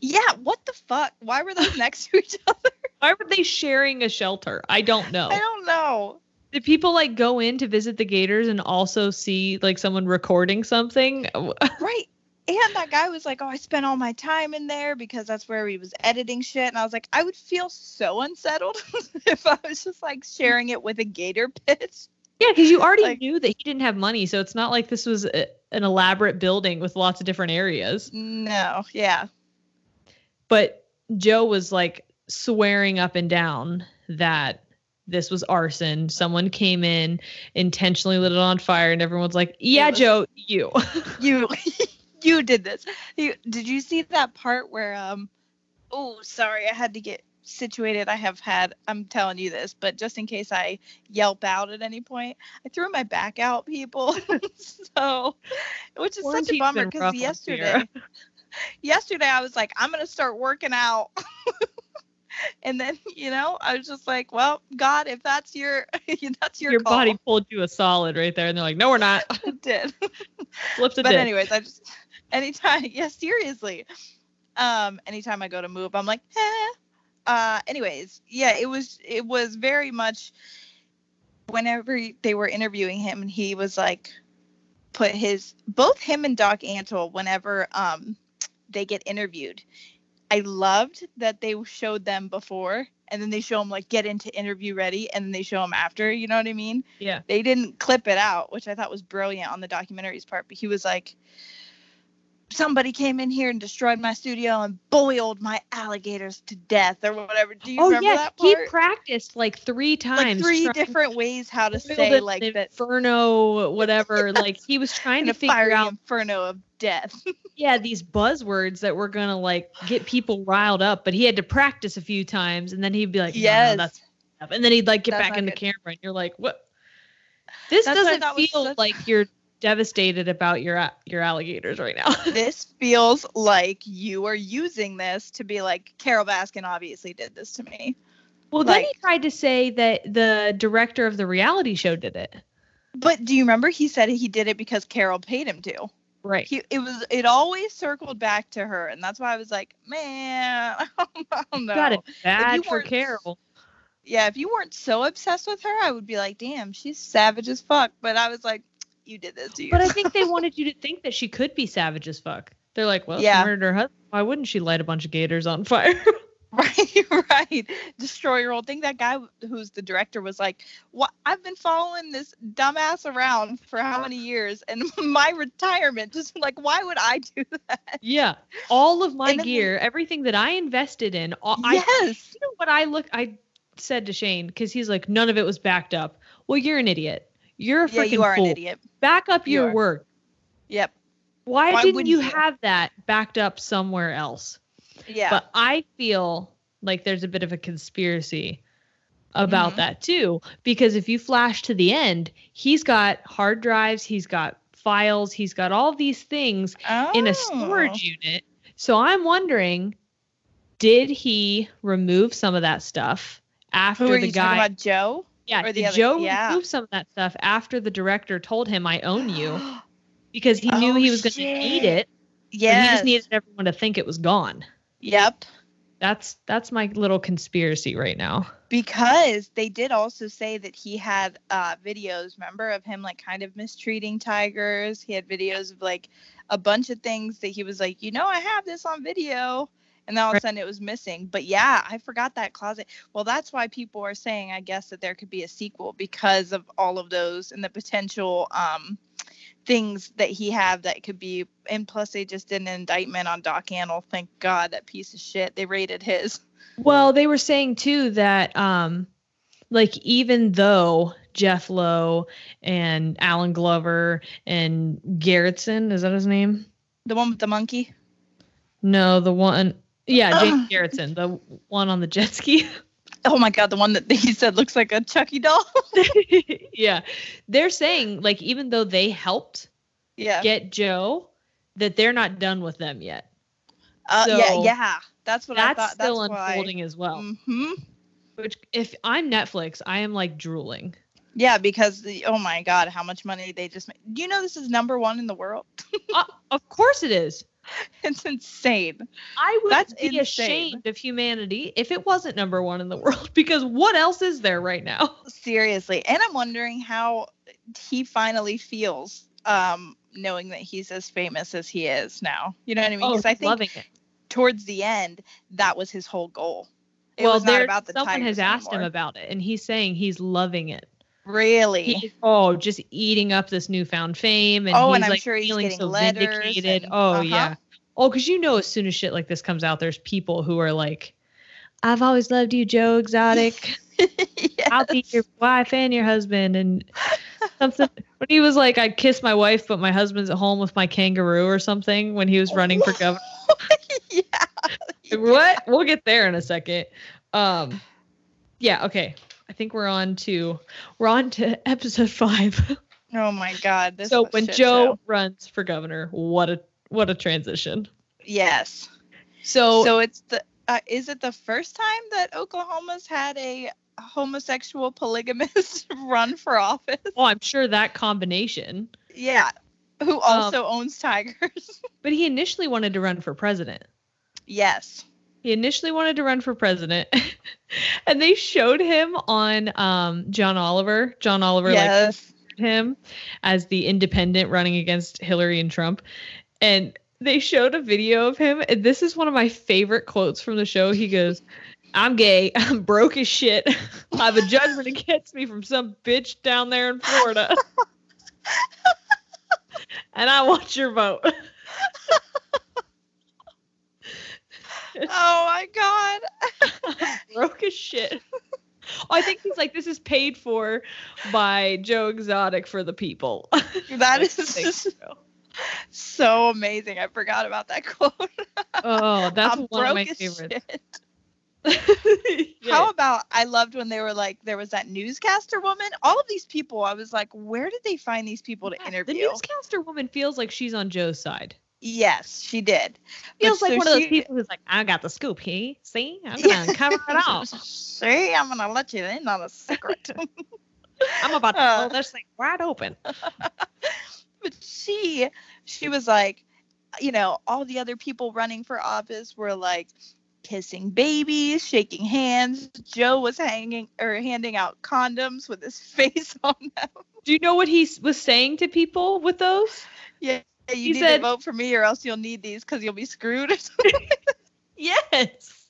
Yeah, what the fuck? Why were those <laughs> next to each other? Why were they sharing a shelter? I don't know. I don't know. Did people like go in to visit the gators and also see like someone recording something? Right. And that guy was like, "Oh, I spent all my time in there because that's where he was editing shit." And I was like, I would feel so unsettled <laughs> if I was just like sharing it with a gator pit. Yeah, because you <laughs> already Like- knew that he didn't have money, so it's not like this was a, an elaborate building with lots of different areas. No, yeah. But Joe was like swearing up and down that this was arson. Someone came in, intentionally lit it on fire, and everyone's like, "Yeah, Joe, you." <laughs> You you did this. You, did you see that part where um oh sorry, I had to get situated. I have had I'm telling you this, but just in case I yelp out at any point, I threw my back out, people. <laughs> so which is such a bummer because yesterday <laughs> yesterday I was like, I'm gonna start working out. <laughs> and then, you know, I was just like, well, God, if that's your that's your, Your call. body pulled you a solid right there, and they're like, "No, we're not." It did. Flipped a but did. anyways, I just anytime, <laughs> yeah, seriously. Um, anytime I go to move, I'm like, eh. Uh, anyways, yeah, it was it was very much whenever they were interviewing him, and he was like, put his both him and Doc Antle whenever um they get interviewed. I loved that they showed them before and then they show them like get into interview ready and then they show them after, you know what I mean? Yeah. They didn't clip it out, which I thought was brilliant on the documentary's part, but he was like somebody came in here and destroyed my studio and boiled my alligators to death or whatever. Do you oh remember yeah, that part? he practiced like three times. like three different ways how to say like that inferno, whatever. <laughs> like he was trying in to figure fiery out, inferno of death. <laughs> yeah, these buzzwords that were gonna like get people riled up. But he had to practice a few times, and then he'd be like, "No, no, Yes. that's enough." and then he'd like get That's back in the camera, and you're like, "What?" This That's doesn't feel like you're devastated about your your alligators right now. <laughs> this feels like you are using this to be like Carole Baskin obviously did this to me. well, then he tried to say that the director of the reality show did it. But do you remember he said he did it because Carole paid him to? Right. He it was it always circled back to her, and that's why I was like, man, <laughs> I don't know. Got it bad for Carole. Yeah, if you weren't so obsessed with her, I would be like, damn, she's savage as fuck. But I was like, you did this to you. But I think they <laughs> wanted you to think that she could be savage as fuck. They're like, well, Yeah. she murdered her husband. Why wouldn't she light a bunch of gators on fire? <laughs> Right, <laughs> right. Destroy your whole thing. That guy who's the director was like, "What? I've been following this dumbass around for how many years, and my retirement just like, why would I do that?" yeah. All of my then gear, everything that I invested in, all, I yes. you know what I look I said to Shane because he's like, none of it was backed up. Well, you're an idiot. You're a Yeah, freaking you are fool. an idiot. Back up You your are. work. Yep. Why, Why didn't you you? have that backed up somewhere else? Yeah. But I feel like there's a bit of a conspiracy about Mhm. that too. Because if you flash to the end, he's got hard drives, he's got files, he's got all these things in a Oh. storage unit. So I'm wondering, did he remove some of that stuff after the guy? about, Joe? Yeah, or the other- Joe yeah. remove some of that stuff after the director told him, "I own you," <gasps> because he knew Oh, he was going to need it. Yeah, he just needed everyone to think it was gone. Yep. That's that's my little conspiracy right now. because they did also say that he had uh videos remember of him like kind of mistreating tigers he had videos of like a bunch of things that he was like you know i have this on video and then all of a sudden it was missing. But yeah i forgot that closet. Well that's why people are saying i guess that there could be a sequel because of all of those and the potential um things that he have that could be and plus they just did an indictment on doc Antle. thank god that piece of shit. They raided his. Well, they were saying too that um like even though Jeff Lowe and Alan Glover and Garretson, is that his name? the one with the monkey? No, the one yeah, James Ugh. Garretson, the one on the jet ski. <laughs> Oh my god, the one that he said looks like a Chucky doll. <laughs> yeah. They're saying like even though they helped yeah. get Joe, that they're not done with them yet. Uh, yeah, so yeah. That's what I That's thought. still that's why. unfolding as well. hmm Which if I'm Netflix, I am like drooling. Yeah, because the, oh my god, how much money they just made. Do you know this is number one in the world? <laughs> uh, of course it is. <laughs> it's insane. I would That's be insane. ashamed of humanity if it wasn't number one in the <laughs> world because what else is there right now? <laughs> Seriously. And I'm wondering how he finally feels um knowing that he's as famous as he is now. You know what I mean? Oh, 'Cause I think loving it. towards the end that was his whole goal. It well, was not there, about the someone has Tigers asked him about it, and he's saying he's loving it. Really? Oh, just eating up this newfound fame, and Oh, he's and I'm like sure he's feeling so vindicated. and- oh uh-huh. yeah. Oh, because you know, as soon as shit like this comes out, there's people who are like, "I've always loved you, Joe Exotic. <laughs> I'll be your wife and your husband." And something when he was like, "I'd kiss my wife, but my husband's at home with my kangaroo" or something when he was running for governor. <laughs> yeah. what? We'll get there in a second. Um, yeah. Okay. I think we're on to we're on to <laughs> episode five. Oh my god. This so when Joe show. runs for governor, what a what a transition. Yes. So, So it's the uh, is it the first time that Oklahoma's had a homosexual polygamist <laughs> run for office? oh, I'm sure that combination. Yeah. Who also owns tigers? <laughs> But he initially wanted to run for president. yes. He initially wanted to run for president, <laughs> and they showed him on um, John Oliver. John Oliver like yes. him as the independent running against Hillary and Trump. And they showed a video of him. And this is one of my favorite quotes from the show. He goes, I'm gay. <laughs> I'm broke as shit. <laughs> I have a judgment against me from some bitch down there in Florida. and I want your vote. oh <laughs> Oh my god. <laughs> broke as shit. I think he's like, this is paid for by Joe Exotic for the people. <laughs> That is so. so amazing. I forgot about that quote. Oh, that's I'm one of my favorites. How about I loved when they were like there was that newscaster woman. All of these people, I was like, where did they find these people to Yeah, interview? The newscaster woman feels like she's on Joe's side. Yes, she did. Feels But like so one of those people who's like, I got the scoop, he see, I'm gonna cover it all. <laughs> See, I'm gonna let you in on a secret. <laughs> I'm about to Uh. this thing wide open. <laughs> but she she was like you know all the other people running for office were like kissing babies shaking hands joe was hanging or handing out condoms with his face on them Do you know what he was saying to people with those? yeah you He need said- to vote for me or else you'll need these because you'll be screwed or <laughs> something. Yes.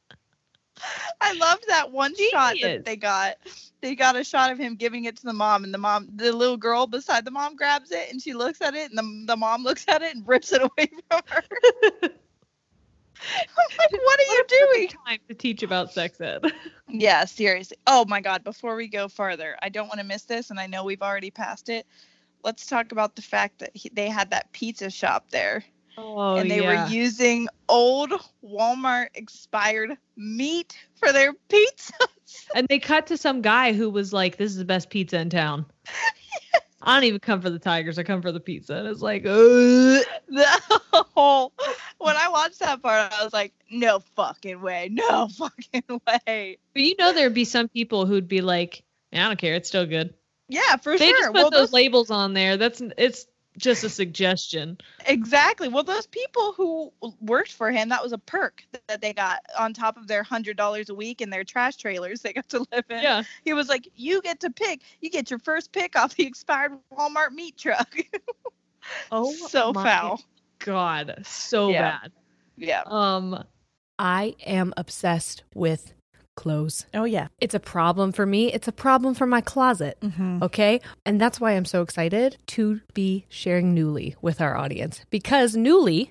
i loved that one shot that they got they got a shot of him giving it to the mom and the mom the little girl beside the mom grabs it and she looks at it and the, the mom looks at it and rips it <laughs> away from her <laughs> like, what are you doing Time to teach about sex ed. Yeah, seriously. Oh my God. Before we go further, I don't want to miss this, and I know we've already passed it. Let's talk about the fact that he, they had that pizza shop there, Oh, and they yeah. were using old Walmart expired meat for their pizza. <laughs> and they cut to some guy who was like, "This is the best pizza in town." I don't even come for the tigers. I come for the pizza. And it's like, Ugh. <laughs> the whole. When I watched that part, I was like, no fucking way. No <laughs> fucking way. But you know, there'd be some people who'd be like, I don't care. It's still good. Yeah, for They sure. just put well, those those labels on there. That's it's just a suggestion. Exactly. Well, those people who worked for him, that was a perk that they got on top of their hundred dollars a week in their trash trailers they got to live in. Yeah. He was like, "You get to pick. You get your first pick off the expired Walmart meat truck." <laughs> Oh, so my foul. God, so Yeah. bad. Yeah. Um, I am obsessed with clothes. Oh yeah. It's a problem for me. It's a problem for my closet. Mm-hmm. Okay. And that's why I'm so excited to be sharing Nuuly with our audience because Nuuly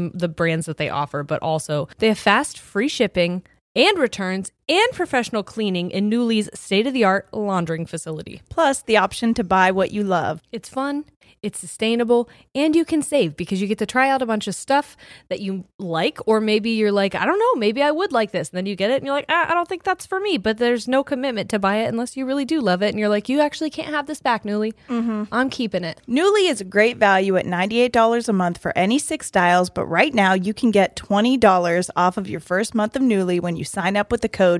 the brands that they offer, but also they have fast, free shipping and returns and professional cleaning in Nuuly's state of the art laundering facility. Plus, the option to buy what you love. It's fun. It's sustainable and you can save because you get to try out a bunch of stuff that you like, or maybe you're like, I don't know, maybe I would like this. And then you get it and you're like, ah, I don't think that's for me, but there's no commitment to buy it unless you really do love it. And you're like, you actually can't have this back, Nuuly. Mm-hmm. I'm keeping it. Nuuly is a great value at $98 a month for any six styles, but right now you can get $20 off of your first month of Nuuly when you sign up with the code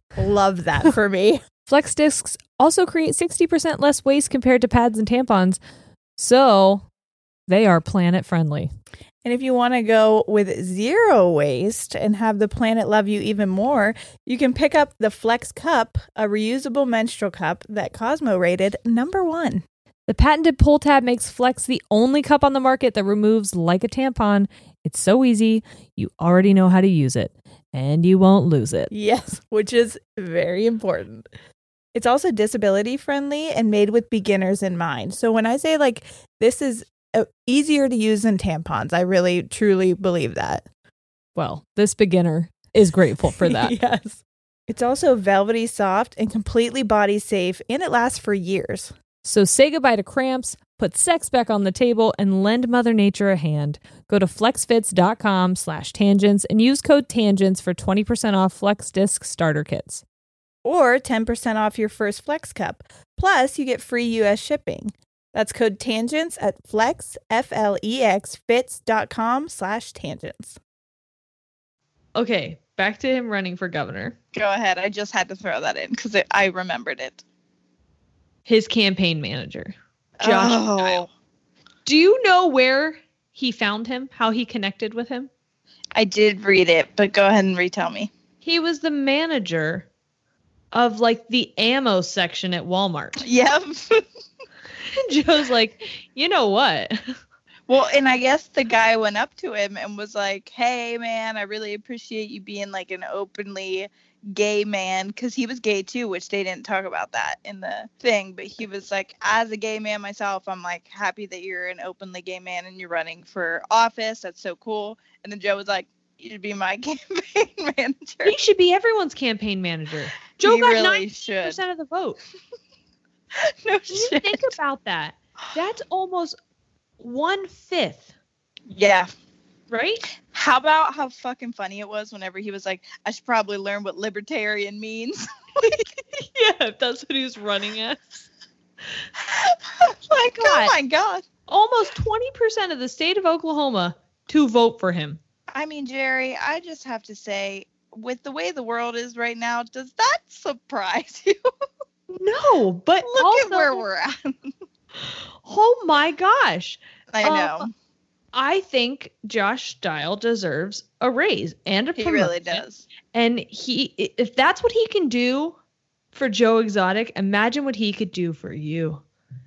love that for me. <laughs> Flex discs also create 60% less waste compared to pads and tampons, so they are planet friendly. And if you want to go with zero waste and have the planet love you even more, you can pick up the Flex Cup, a reusable menstrual cup that Cosmo rated number one. The patented pull tab makes Flex the only cup on the market that removes like a tampon. It's so easy, you already know how to use it, and you won't lose it. Yes, which is very important. It's also disability friendly and made with beginners in mind. So when I say like this is uh, easier to use than tampons, I really truly believe that. Well, this beginner is grateful for <laughs> that. yes. It's also velvety soft and completely body safe and it lasts for years. So say goodbye to cramps, put sex back on the table, and lend Mother Nature a hand. Go to flexfits.com slash tangents and use code tangents for 20% off Flex Disc starter kits. Or 10% off your first Flex Cup. Plus, you get free US shipping. That's code tangents at flex, F L E X, fits.com slash tangents. Okay, back to him running for governor. Go ahead. I just had to throw that in because I remembered it. His campaign manager, Josh. Oh. Do you know where he found him? How he connected with him? I did read it, but go ahead and retell me. He was the manager of like the ammo section at Walmart. <laughs> Yep. Joe's like, you know what? well, and I guess the guy went up to him and was like, "Hey, man, I really appreciate you being like an openly gay man because he was gay too, which they didn't talk about that in the thing. But he was like, as a gay man myself, I'm like happy that you're an openly gay man and you're running for office. That's so cool. And then Joe was like, you should be my <laughs> campaign manager. He should be everyone's campaign manager. <laughs> Joe He got really nine should. percent of the vote. <laughs> no When you shit. think about that, that's almost one fifth. Yeah. Right? How about how fucking funny it was whenever he was like, I should probably learn what libertarian means. <laughs> <laughs> yeah, if that's what he was running as. <laughs> like, oh my god. Almost 20% of the state of Oklahoma to vote for him. I mean, Jerry, I just have to say, with the way the world is right now, does that surprise you? No, but Look also, at where we're at. Oh my gosh. I Uh, know. I think Josh Dial deserves a raise and a promotion. he really does. And he if that's what he can do for Joe Exotic, imagine what he could do for you.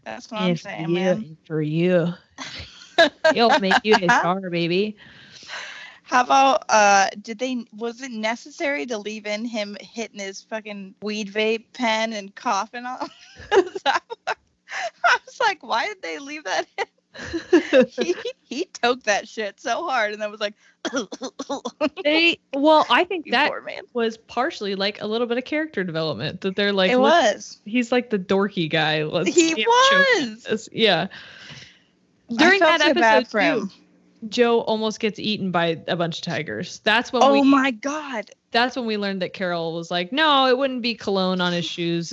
That's what I'm saying, you- man. For you. <laughs> He'll make you a star, baby. How about uh did they was it necessary to leave in him hitting his fucking weed vape pen and coughing on? Was <laughs> that what- I was like, why did they leave that in? He <laughs> <laughs> he took that shit so hard and then was like <laughs> They well, I think that man. was partially like a little bit of character development that they're like it was. he's like the dorky guy. Let's He see him choke was. Yeah. During that so episode too. Joe almost gets eaten by a bunch of tigers. That's when Oh we my god. that's when we learned that Carole was like, no, it wouldn't be cologne on his shoes.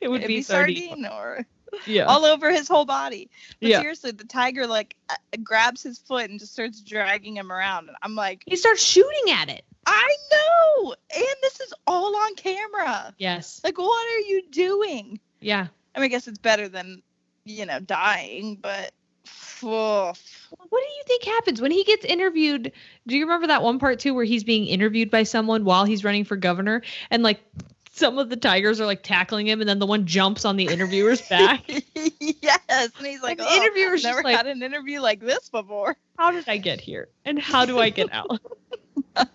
it would It'd be, be sardine. sardine or Yeah. all over his whole body. But Yeah. seriously, the tiger like uh, grabs his foot and just starts dragging him around. And I'm like, he starts shooting at it. I know, and this is all on camera. Yes. Like, what are you doing? Yeah. I mean, I guess it's better than you know dying, but oh, What do you think happens when he gets interviewed? Do you remember that one part too where he's being interviewed by someone while he's running for governor and like some of the tigers are like tackling him and then the one jumps on the interviewer's <laughs> back? yes, and he's like, the oh, interviewer's never just like- had an interview like this before. How did I get here? And how do I get out? <laughs>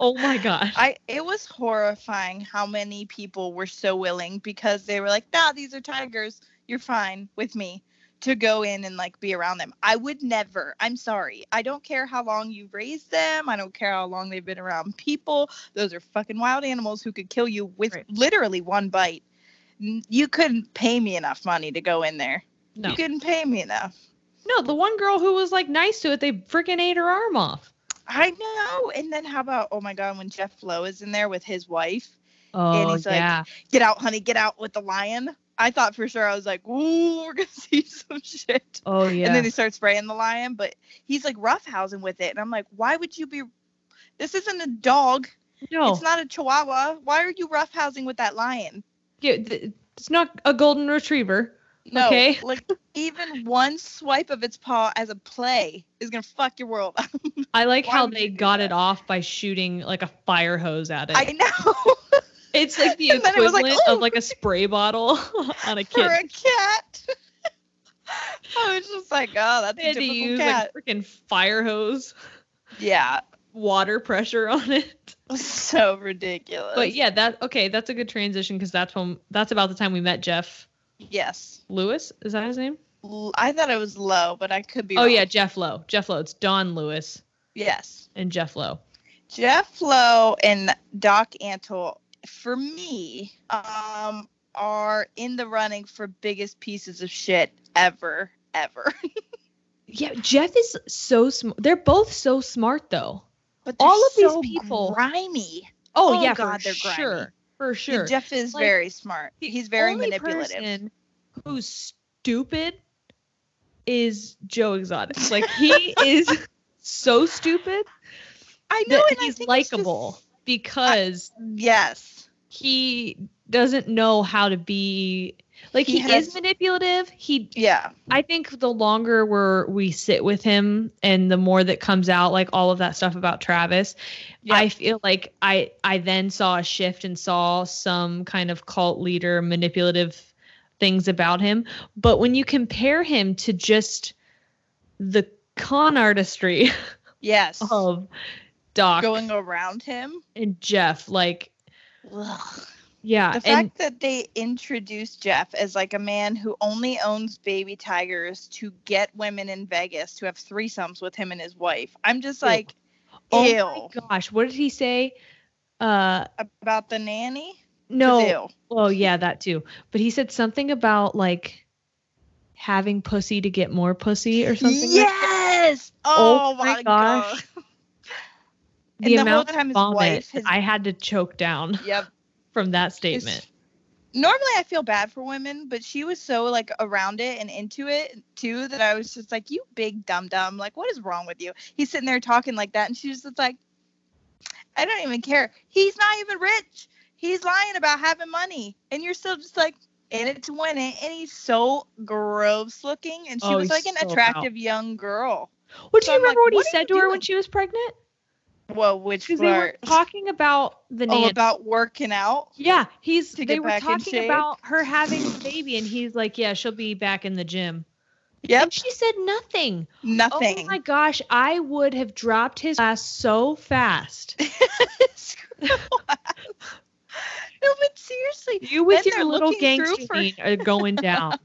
oh my gosh. I it was horrifying how many people were so willing because they were like, nah, these are tigers. You're fine with me to go in and like be around them. I would never. I'm sorry. I don't care how long you raised them. I don't care how long they've been around people. Those are fucking wild animals who could kill you with Right. literally one bite. You couldn't pay me enough money to go in there. No. You couldn't pay me enough. No, the one girl who was like nice to it, they freaking ate her arm off. I know. And then how about oh my god when Jeff Lowe is in there with his wife? Oh he's like, yeah. get out, honey, get out with the lion. I thought for sure I was like, ooh, we're gonna <laughs> see some shit. oh yeah. And then he starts spraying the lion, but he's like roughhousing with it, and I'm like, why would you be? This isn't a dog. no, It's not a chihuahua. Why are you roughhousing with that lion? Yeah, th- it's not a golden retriever. No, Okay. <laughs> like even one swipe of its paw as a play is gonna fuck your world up. I like Why how they got that? it off by shooting like a fire hose at it. I know. <laughs> it's like the <laughs> equivalent like, of like a spray bottle <laughs> on a cat For kid. a cat. <laughs> I was just like, oh, that's They a had to use cat. like freaking fire hose, yeah, water pressure on it. so ridiculous. But yeah, that okay. That's a good transition because that's when that's about the time we met Jeff yes. Lewis. Is that his name? I thought it was low, but I could be. Oh wrong. yeah, Jeff Lowe. Jeff Lowe. It's Don Lewis Yes. and Jeff Lowe. Jeff Lowe and Doc Antle, for me, um, are in the running for biggest pieces of shit ever, ever. <laughs> Yeah, Jeff is so smart. They're both so smart though. But All of these people- grimy. Oh, Oh, yeah, God, for they're grimy. sure, for sure. Jeff is Like, very smart. He's very only manipulative. person who's stupid is Joe Exotic. Like he <laughs> is so stupid I know, that and he's likable. just- because Yes. he doesn't know how to be like He he, has- is manipulative. He Yeah. I think the longer we're we sit with him and the more that comes out, like all of that stuff about Travis, Yeah. I feel like I I then saw a shift and saw some kind of cult leader manipulative things about him. But when you compare him to just the con artistry Yes. <laughs> of Doc Going around him. and Jeff, like Ugh. yeah, The and fact that they introduced Jeff as like a man who only owns baby tigers to get women in Vegas to have threesomes with him and his wife. I'm just Ew. like, oh ew. my gosh, what did he say? Uh About the nanny? no. Ew. Well, yeah, that too. But he said something about like having pussy to get more pussy or something. like that. Yes. Oh, Oh my my gosh. god. The the whole amount time of his vomit wife has- I had to choke down <laughs> Yep. from that statement. Normally I feel bad for women, but she was so like around it and into it too that I was just like, "You big dumb dumb! Like, what is wrong with you?" He's sitting there talking like that, and she's just like, "I don't even care. He's not even rich. He's lying about having money, and you're still just like in it to win it." And he's so gross looking, and she Oh, was like an so attractive young girl. What do So you I'm like, remember what he what said to her when she was pregnant? Whoa, which Because they were talking about the Oh, about working out. yeah, he's they were talking about her having a baby, and he's like, "Yeah, she'll be back in the gym." Yep. And she said nothing. Nothing. Oh my gosh, I would have dropped his ass so fast. <laughs> <laughs> No, but seriously, You with then your little gangster are going down. <laughs>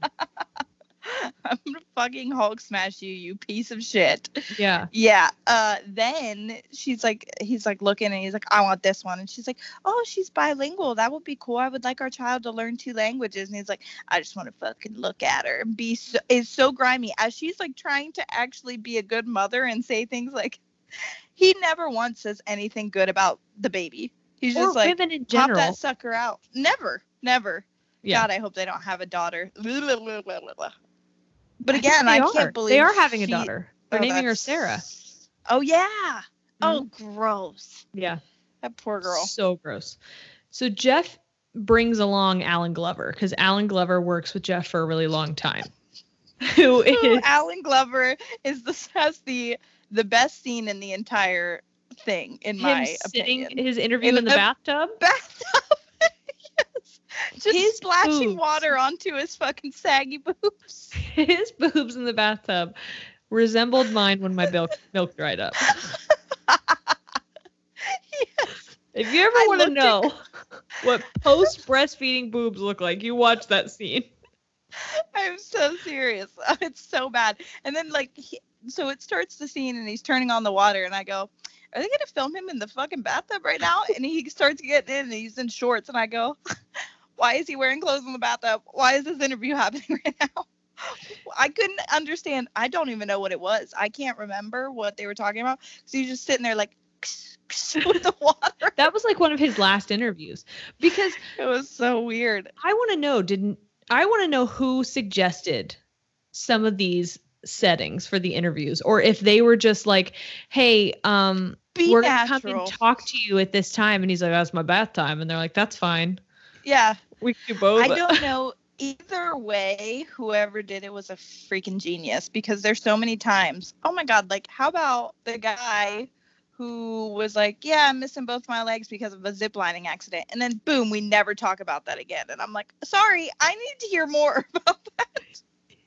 <laughs> I'm gonna fucking Hulk smash you, you piece of shit. yeah. Yeah. Uh then she's like he's like looking and he's like, I want this one. And she's like, Oh, she's bilingual. That would be cool. I would like our child to learn two languages. And he's like, I just want to fucking look at her and be so is so grimy. As she's like trying to actually be a good mother and say things like he never once says anything good about the baby. He's Or just like women in pop that sucker out. Never. Never. Yeah. God, I hope they don't have a daughter. <laughs> But again, they I can't believe they are having a daughter. They're Oh, naming her Sarah. Oh yeah. Oh, mm-hmm. gross. Yeah. That poor girl. So gross. So Jeff brings along Allen Glover because Allen Glover works with Jeff for a really long time. <laughs> <laughs> Who is Allen Glover is the <laughs> has the the best scene in the entire thing, in him my sitting opinion. his interview In in, the a bathtub? bathtub. <laughs> Just His splashing boobs. water onto his fucking saggy boobs. <laughs> His boobs in the bathtub resembled mine when my milk <laughs> milk dried up. yes. If you ever want to looked at- know what post breastfeeding boobs look like, you watch that scene. I'm so serious. It's so bad. And then like he, so it starts the scene and he's turning on the water and I go, Are they gonna film him in the fucking bathtub right now? And he starts getting in and he's in shorts and I go, Why is he wearing clothes in the bathtub? Why is this interview <laughs> happening right now? I couldn't understand. I don't even know what it was. I can't remember what they were talking about. So he's just sitting there like <laughs> with the water. That was like one of his last interviews because <laughs> It was so weird. I want to know didn't I want to know who suggested some of these settings for the interviews or if they were just like hey um Be we're gonna come and talk to you at this time and he's like that's my bath time and they're like that's fine Yeah. <laughs> we do both I don't know. Either way, whoever did it was a freaking genius because there's so many times. Oh my god, like how about the guy who was like, Yeah, I'm missing both my legs because of a zip lining accident. And then boom, we never talk about that again. And I'm like, sorry, I need to hear more <laughs> about that.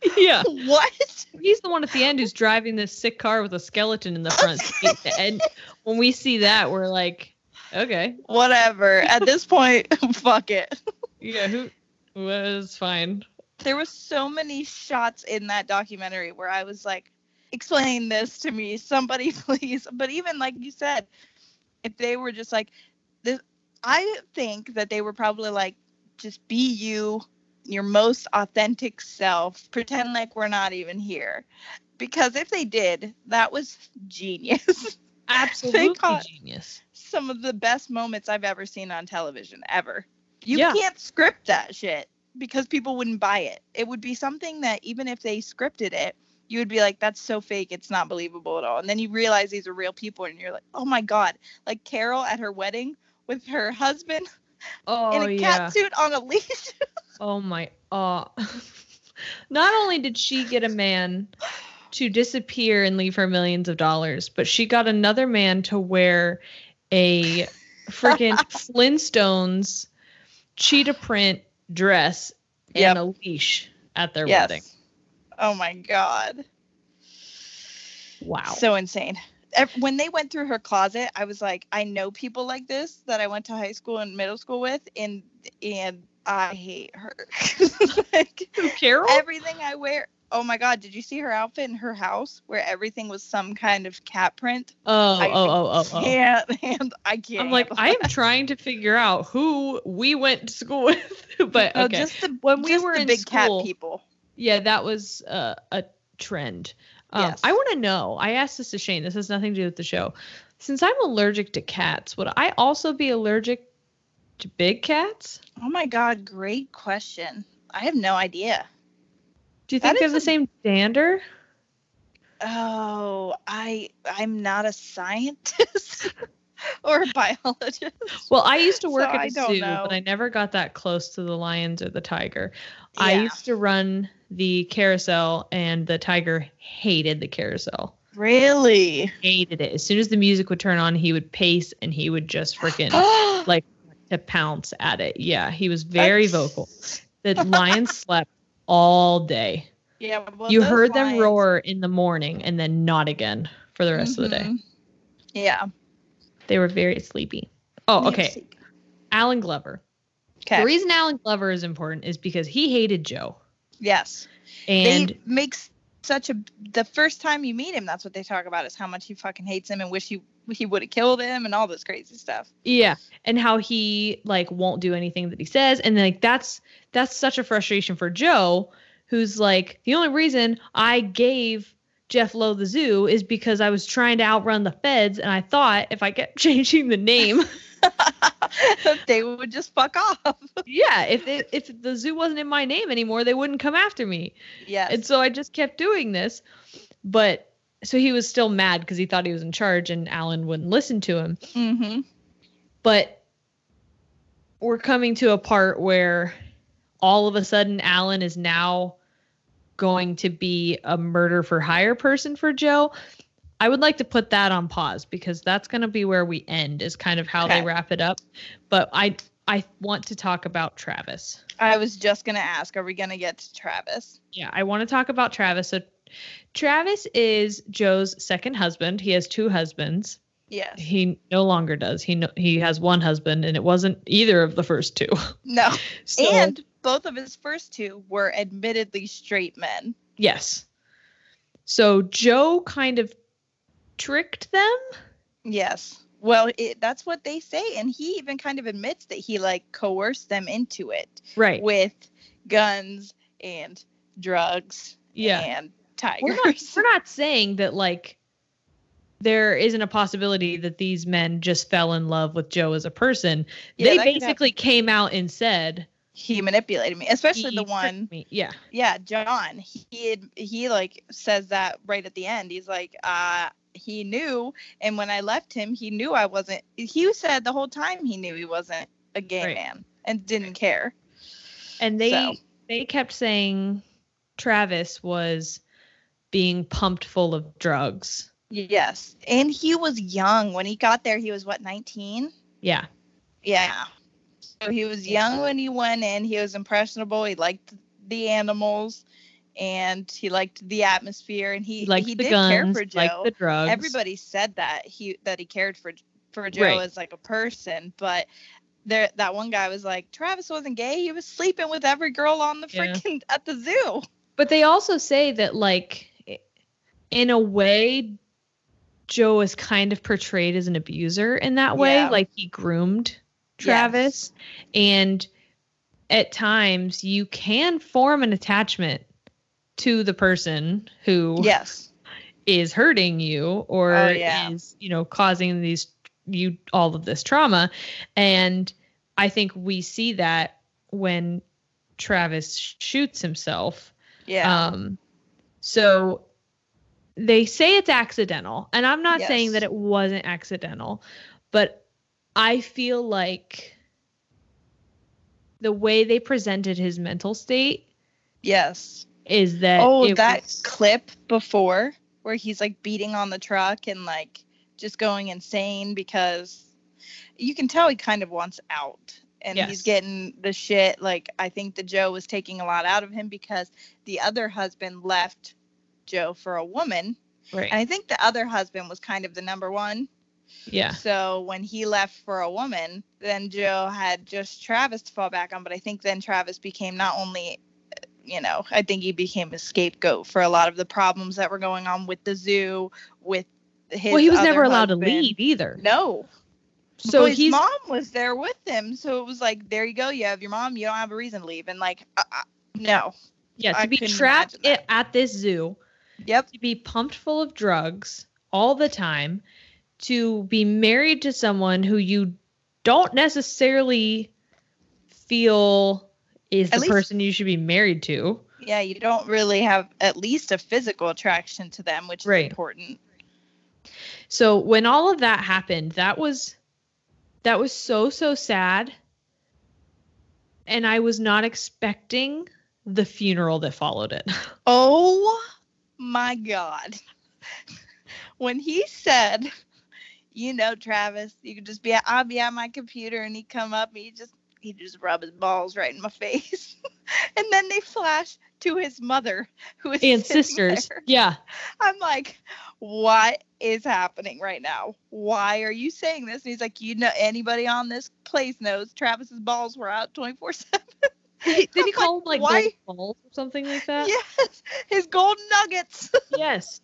<laughs> yeah What? he's the one at the end who's driving this sick car with a skeleton in the front seat and when we see that we're like okay Whatever. At this point, fuck it. Yeah who was fine there was so many shots in that documentary where I was like, explain this to me, somebody <laughs> please. But even like you said, if they were just like this I think that they were probably like, just be you, your most authentic self, pretend like we're not even here. Because if they did, that was genius. <laughs> absolutely genius Some of the best moments I've ever seen on television ever. You Yeah. can't script that shit because people wouldn't buy it. It would be something that even if they scripted it, you would be like, that's so fake. It's not believable at all. And then you realize these are real people and you're like, oh my God. Like Carole at her wedding with her husband oh in a yeah cat suit on a leash. <laughs> Oh my uh <laughs> Not only did she get a man to disappear and leave her millions of dollars, but she got another man to wear a <laughs> freaking Flintstones cheetah print dress and Yep. a leash at their yes. wedding. Oh my God. Wow. So insane. When they went through her closet, I was like, I know people like this that I went to high school and middle school with, and and I hate her. <laughs> like Carole? everything I wear. Oh my god, did you see her outfit in her house where everything was some kind of cat print? oh, I oh, oh, oh, oh. Can't and I can't. I'm like, I am <laughs> trying to figure out who we went to school <laughs> with. but No, okay. just the When we were the in big school- cat people. Yeah, that was uh, a trend. Um, Yes. I want to know. I asked this to Shane. This has nothing to do with the show. Since I'm allergic to cats, would I also be allergic to big cats? Oh my god, great question. I have no idea. Do you think they have the same dander? Oh, I I'm not a scientist <laughs> or a biologist. Well, I used to work So at a zoo, know. but I never got that close to the lions or the tiger. I used to run the carousel, and the tiger hated the carousel. Really? Hated it. As soon as the music would turn on, he would pace and he would just freaking <gasps> like to pounce at it. Yeah, he was very That's- vocal. The lions <laughs> slept all day. Yeah. Well, you heard them roar in the morning and then not again for the rest of the day. Mhm. Yeah. They were very sleepy. Oh, okay. Allen Glover. Okay. The reason Allen Glover is important is because he hated Joe. yes. And they makes such a the first time you meet him, that's what they talk about is how much he fucking hates him and wish he he would have killed him and all this crazy stuff. yeah, and how he like won't do anything that he says and like that's that's such a frustration for Joe who's like the only reason I gave Jeff Lowe the zoo is because I was trying to outrun the feds and I thought if I kept <laughs> changing the name <laughs> they would just fuck off. <laughs> yeah, if it, if the zoo wasn't in my name anymore, they wouldn't come after me. Yeah. And so I just kept doing this. But so he was still mad because he thought he was in charge and Allen wouldn't listen to him. mm-hmm. But we're coming to a part where all of a sudden Allen is now going to be a murder for hire person for Joe. I would like to put that on pause because that's going to be where we end is kind of how Okay. they wrap it up. But I I want to talk about Travis. I was just gonna ask, are we gonna get to Travis? Yeah, I want to talk about Travis. So Travis is Joe's second husband. He has two husbands. Yes. He no longer does. He no, he has one husband and it wasn't either of the first two. <laughs> No. <laughs> So and both of his first two were admittedly straight men. yes. So Joe kind of tricked them. Yes. Well, it, that's what they say, and he even kind of admits that he like coerced them into it Right. with guns and drugs Yeah. and tigers. We're not we're not saying that like there isn't a possibility that these men just fell in love with Joe as a person. Yeah, they basically came out and said he manipulated me, especially "He the one. me." Yeah. Yeah, John. He had, he like says that right at the end. He's like, uh, he knew, and when I left him, he knew I wasn't. He said the whole time he knew he wasn't a gay Right. man and didn't care. and they So- they kept saying Travis was being pumped full of drugs. Yes, and he was young when he got there. He was what, nineteen? Yeah. Yeah. So he was young when he went in. He was impressionable. He liked the animals, and he liked the atmosphere. And he He liked he the did care for Joe. liked the drugs. Everybody said that he that he cared for for Joe Right. as like a person, but there that one guy was like Travis wasn't gay. He was sleeping with every girl on the Yeah. freaking at the zoo. But they also say that like i- in a way Joe is kind of portrayed as an abuser in that way, Yeah. like he groomed Travis and at times you can form an attachment to the person who Yes. is hurting you or Oh, yeah. is you know causing these you all of this trauma and i think we see that when travis shoots himself Yeah. um so they say it's accidental and i'm not saying that it wasn't accidental but i feel like the way they presented his mental state yes. is that oh, that was- clip before where he's like beating on the truck and like just going insane because you can tell he kind of wants out. And Yes. he's getting the shit. Like, I think the Joe was taking a lot out of him because the other husband left Joe for a woman. right And I think the other husband was kind of the number one. yeah So when he left for a woman, then Joe had just Travis to fall back on. But I think then Travis became not only, you know, I think he became a scapegoat for a lot of the problems that were going on with the zoo, with his. well he was never allowed to leave either No. So his mom was there with him, so it was like, there you go. You have your mom. You don't have a reason to leave. And like, uh, uh, no. yeah I to be trapped at this zoo Yep. to be pumped full of drugs all the time, to be married to someone who you don't necessarily feel is At the least- person you should be married to. Yeah, you don't really have at least a physical attraction to them, which is Right. important. So when all of that happened, that was that was so so sad. And I was not expecting the funeral that followed it. <laughs> Oh my God. When he said, you know, Travis, you could just be, I'll be at my computer and he'd come up and he just, he'd just rub his balls right in my <laughs> face. and then they flash to his mother who is and sisters. there. Yeah. I'm like, what is happening right now? Why are you saying this? And he's like, you know, anybody on this place knows Travis's balls were out 24 7. Did he, call them like why? balls or something like that? Yes, his gold nuggets. <laughs> Yes.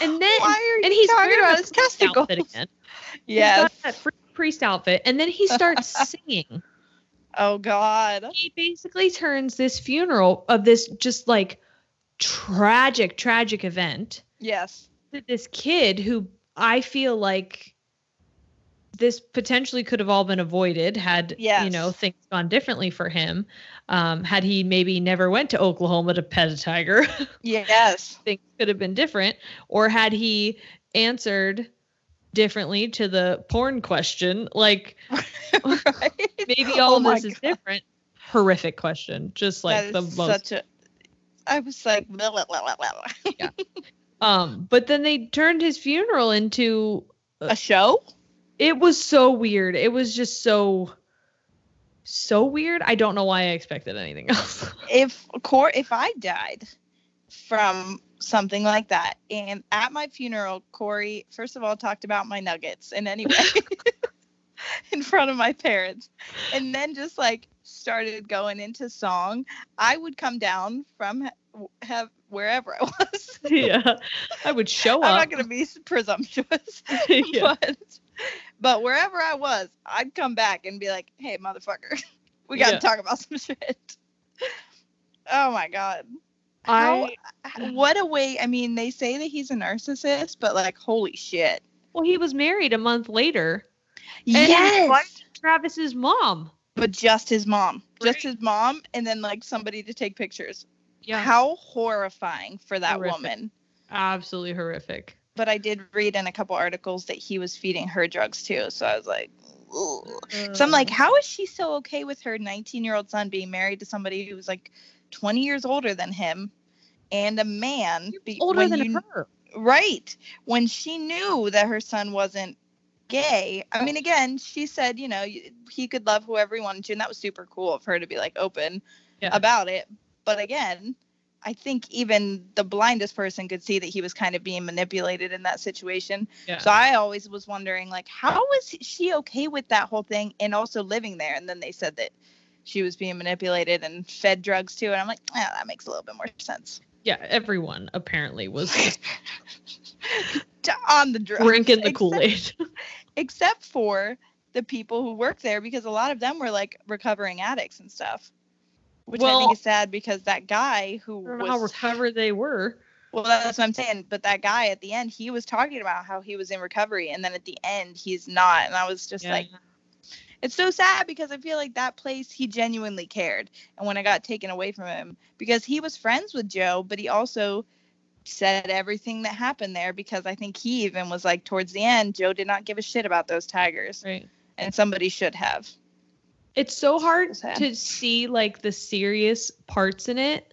And then Why are and he's talking about his outfit testicles? again. <laughs> Yes. that priest outfit, and then he starts <laughs> singing. Oh God. He basically turns this funeral of this just like tragic, tragic event Yes. this kid who I feel like this potentially could have all been avoided had you know things gone differently for him. Um, had he maybe never went to Oklahoma to pet a tiger, <laughs> Yes. things could have been different. Or had he answered differently to the porn question, like <laughs> right? maybe all Oh of my this is God. different. Horrific question, just like the most such a. I was like, blah, blah, blah, blah. Um, but then they turned his funeral into a show. It was so weird. It was just so so weird. I don't know why I expected anything <laughs> else. If Cor, if I died from something like that, and at my funeral, Corey first of all talked about my nuggets in any way <laughs> <laughs> in front of my parents, and then just like started going into song, I would come down from have wherever I was. yeah. I would show up. I'm not gonna be presumptuous, Yeah. but but wherever I was, I'd come back and be like, "Hey, motherfucker, <laughs> we got to Yeah. talk about some shit." <laughs> Oh my god, how, I what a way! I mean, they say that he's a narcissist, but like, holy shit! well, he was married a month later. And yes, his Travis's mom. but just his mom, just his mom, and then like somebody to take pictures. Yeah. How horrifying for that Horrific. woman. Absolutely horrific. But I did read in a couple articles that he was feeding her drugs too, so I was like. Ugh. So I'm like, mm. how is she so okay with her 19 year old son being married to somebody who was like 20 years older than him and a man? be- older than you- her. Right. When she knew that her son wasn't gay. I mean, again, she said, you know, he could love whoever he wanted to. And that was super cool of her to be like open Yeah. about it. But again, I think even the blindest person could see that he was kind of being manipulated in that situation. Yeah. So I always was wondering, like, how was she okay with that whole thing and also living there? And then they said that she was being manipulated and fed drugs too. And I'm like, yeah, that makes a little bit more sense. yeah, everyone apparently was <laughs> On the drugs. drinking the except- Kool-Aid. <laughs> except for the people who work there because a lot of them were like recovering addicts and stuff. Which I think is sad because that guy who I don't know how was recovered they were. well, that's what I'm saying. But that guy at the end, he was talking about how he was in recovery, and then at the end, he's not. And I was just Yeah. like, it's so sad because I feel like that place he genuinely cared. And when I got taken away from him, because he was friends with Joe, but he also said everything that happened there because I think he even was like towards the end, Joe did not give a shit about those tigers, Right. and somebody should have. It's so hard sad. to see like the serious parts in it.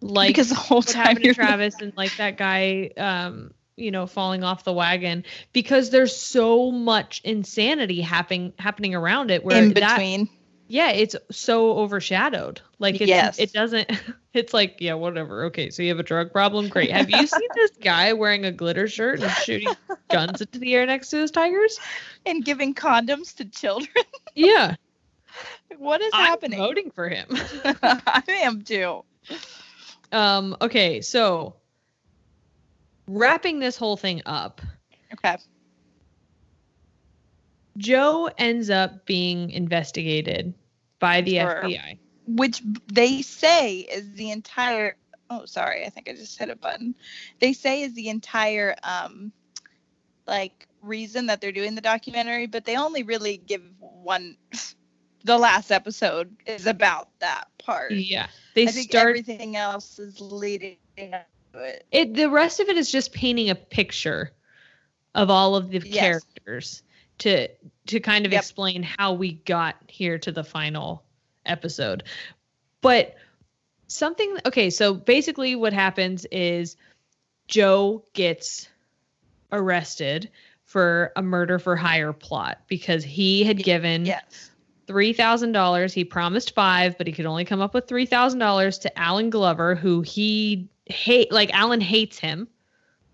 Like because the whole what time happened to you're Travis and like that guy um you know falling off the wagon because there's so much insanity happening happening around it where in that between. yeah it's so overshadowed like it's, Yes. it doesn't <laughs> it's like yeah whatever okay so you have a drug problem great have you seen this guy wearing a glitter shirt and shooting guns into the air next to his tigers and giving condoms to children. yeah what is i'm happening? voting for him <laughs> <laughs> I am too. um okay so wrapping this whole thing up Okay. Joe ends up being investigated by the Sure. FBI. Which they say is the entire oh sorry, I think I just hit a button. They say is the entire um like reason that they're doing the documentary, but they only really give one <laughs> the last episode is about that part. Yeah. They I think start everything else is leading up to it. it the rest of it is just painting a picture of all of the Yes. characters to to kind of Yep. explain how we got here to the final episode but something okay so basically what happens is joe gets arrested for a murder for hire plot because he had given Yes. $3,000. He promised 5, but he could only come up with $3,000 to Allen Glover who he hate like Allen hates him,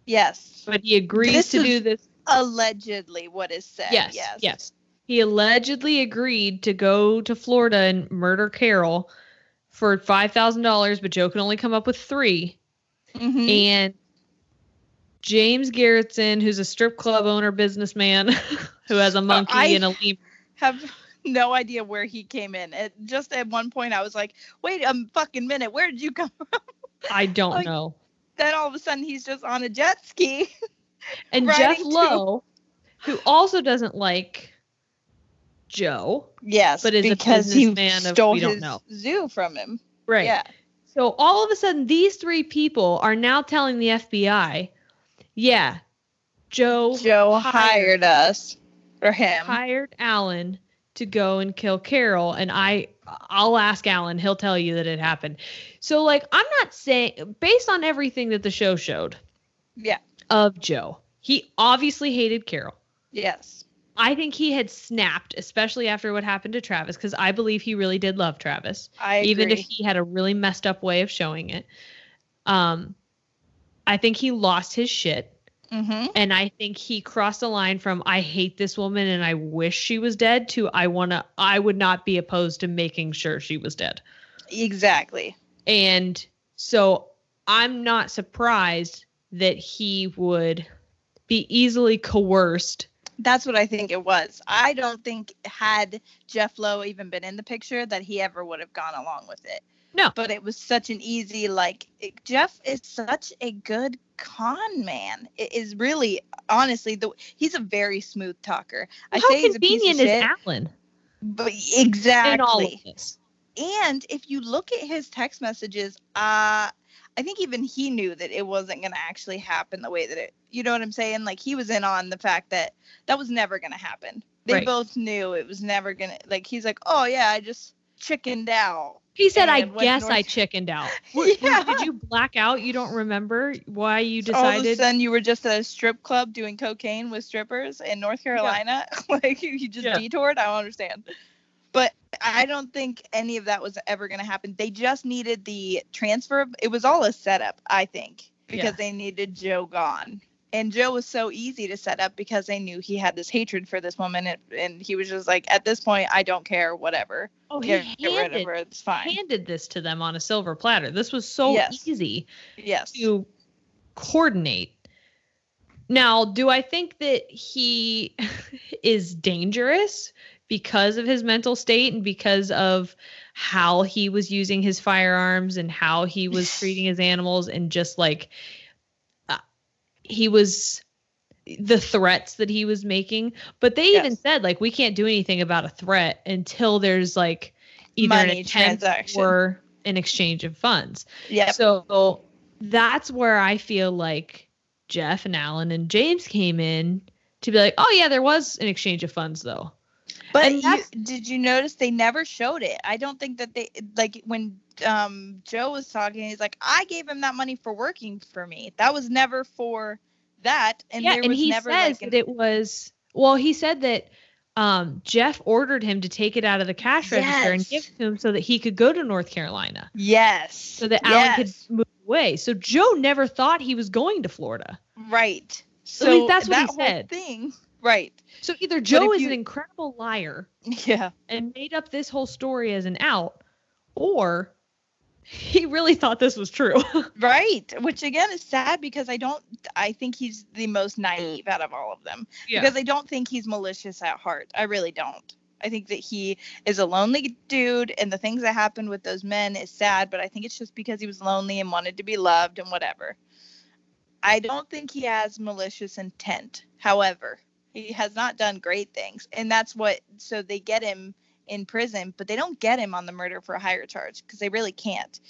Yes. but he agrees This to do this. Allegedly what is said. Yes, Yes. yes. He allegedly agreed to go to Florida and murder Carole for $5,000, but Joe could only come up with 3. Mhm. And James Garretson, who's a strip club owner businessman <laughs> who has a monkey I- and a lemur have no idea where he came in. It, just at one point, I was like, "Wait a fucking minute, where did you come <laughs> from?" I don't Like, know. Then all of a sudden, he's just on a jet ski. <laughs> And Jeff to- Lowe, who also doesn't like Joe, Yes, But is a because he businessman of- stole we don't his know. zoo from him. right? Yeah, So all of a sudden, these three people are now telling the FBI, "Yeah, Joe Joe hired us or him. hired Allen to go and kill Carole, and I I'll ask Allen. He'll tell you that it happened. So like, I'm not saying based on everything that the show showed Yeah. of Joe, he obviously hated Carole. Yes. I think he had snapped, especially after what happened to Travis, because I believe he really did love Travis, I agree. even if he had a really messed up way of showing it. Um, I think he lost his shit, Mm-hmm. and I think he crossed the line from "I hate this woman and I wish she was dead" to "I wanna, I would not be opposed to making sure she was dead." Exactly. And so I'm not surprised that he would be easily coerced. That's what I think it was. I don't think had Jeff Lowe even been in the picture that he ever would have gone along with it. No. But it was such an easy like it- Jeff is such a good con man. It is really honestly the he's a very smooth talker. I How say he's a piece convenient of is shit, Allen but exactly. all of this? And if you look at his text messages, uh I think even he knew that it wasn't going to actually happen the way that it you know what I'm saying? Like he was in on the fact that that was never going to happen. They Right. both knew it was never going to like he's like, "Oh yeah, I just chickened out." He said, "I guess north- I chickened out." <laughs> What- Yeah. Did you black out? You don't remember why you decided? All of a decided? sudden you were just at a strip club doing cocaine with strippers in North Carolina. <laughs> like you just Yeah. detoured. I don't understand. But I don't think any of that was ever going to happen. They just needed the transfer. It was all a setup, I think, because Yeah. they needed Joe gone. And Joe was so easy to set up because they knew he had this hatred for this woman. And, and he was just like, at this point, I don't care, whatever. oh, he Get, handed, of her. It's fine. handed this to them on a silver platter. This was so Yes. easy yes. to coordinate. Now, do I think that he <laughs> is dangerous because of his mental state and because of how he was using his firearms and how he was <laughs> treating his animals and just like he was the threats that he was making but they even said like we can't do anything about a threat until there's like either Money an transaction. or an exchange of funds Yeah. so that's where I feel like Jeff and Allen and James came in to be like, oh yeah, there was an exchange of funds though. But you, did you notice they never showed it? I don't think that they like when um Joe was talking. He's like, I gave him that money for working for me. That was never for that, and yeah, there and was he never says like an, that it was. Well, he said that um, Jeff ordered him to take it out of the cash register and give it to him so that he could go to North Carolina, yes, so that Allen could move away. So Joe never thought he was going to Florida. right. So At least that's what he that whole said. Thing, right? So either Joe is you- an incredible liar <laughs> Yeah, and made up this whole story as an out, or he really thought this was true. <laughs> right. Which again is sad because I don't. I think he's the most naive out of all of them Yeah. because I don't think he's malicious at heart. I really don't. I think that he is a lonely dude, and the things that happened with those men is sad, but I think it's just because he was lonely and wanted to be loved and whatever. I don't think he has malicious intent. However, he has not done great things, and that's what. So they get him in prison, but they don't get him on the murder for a hire charge because they really can't.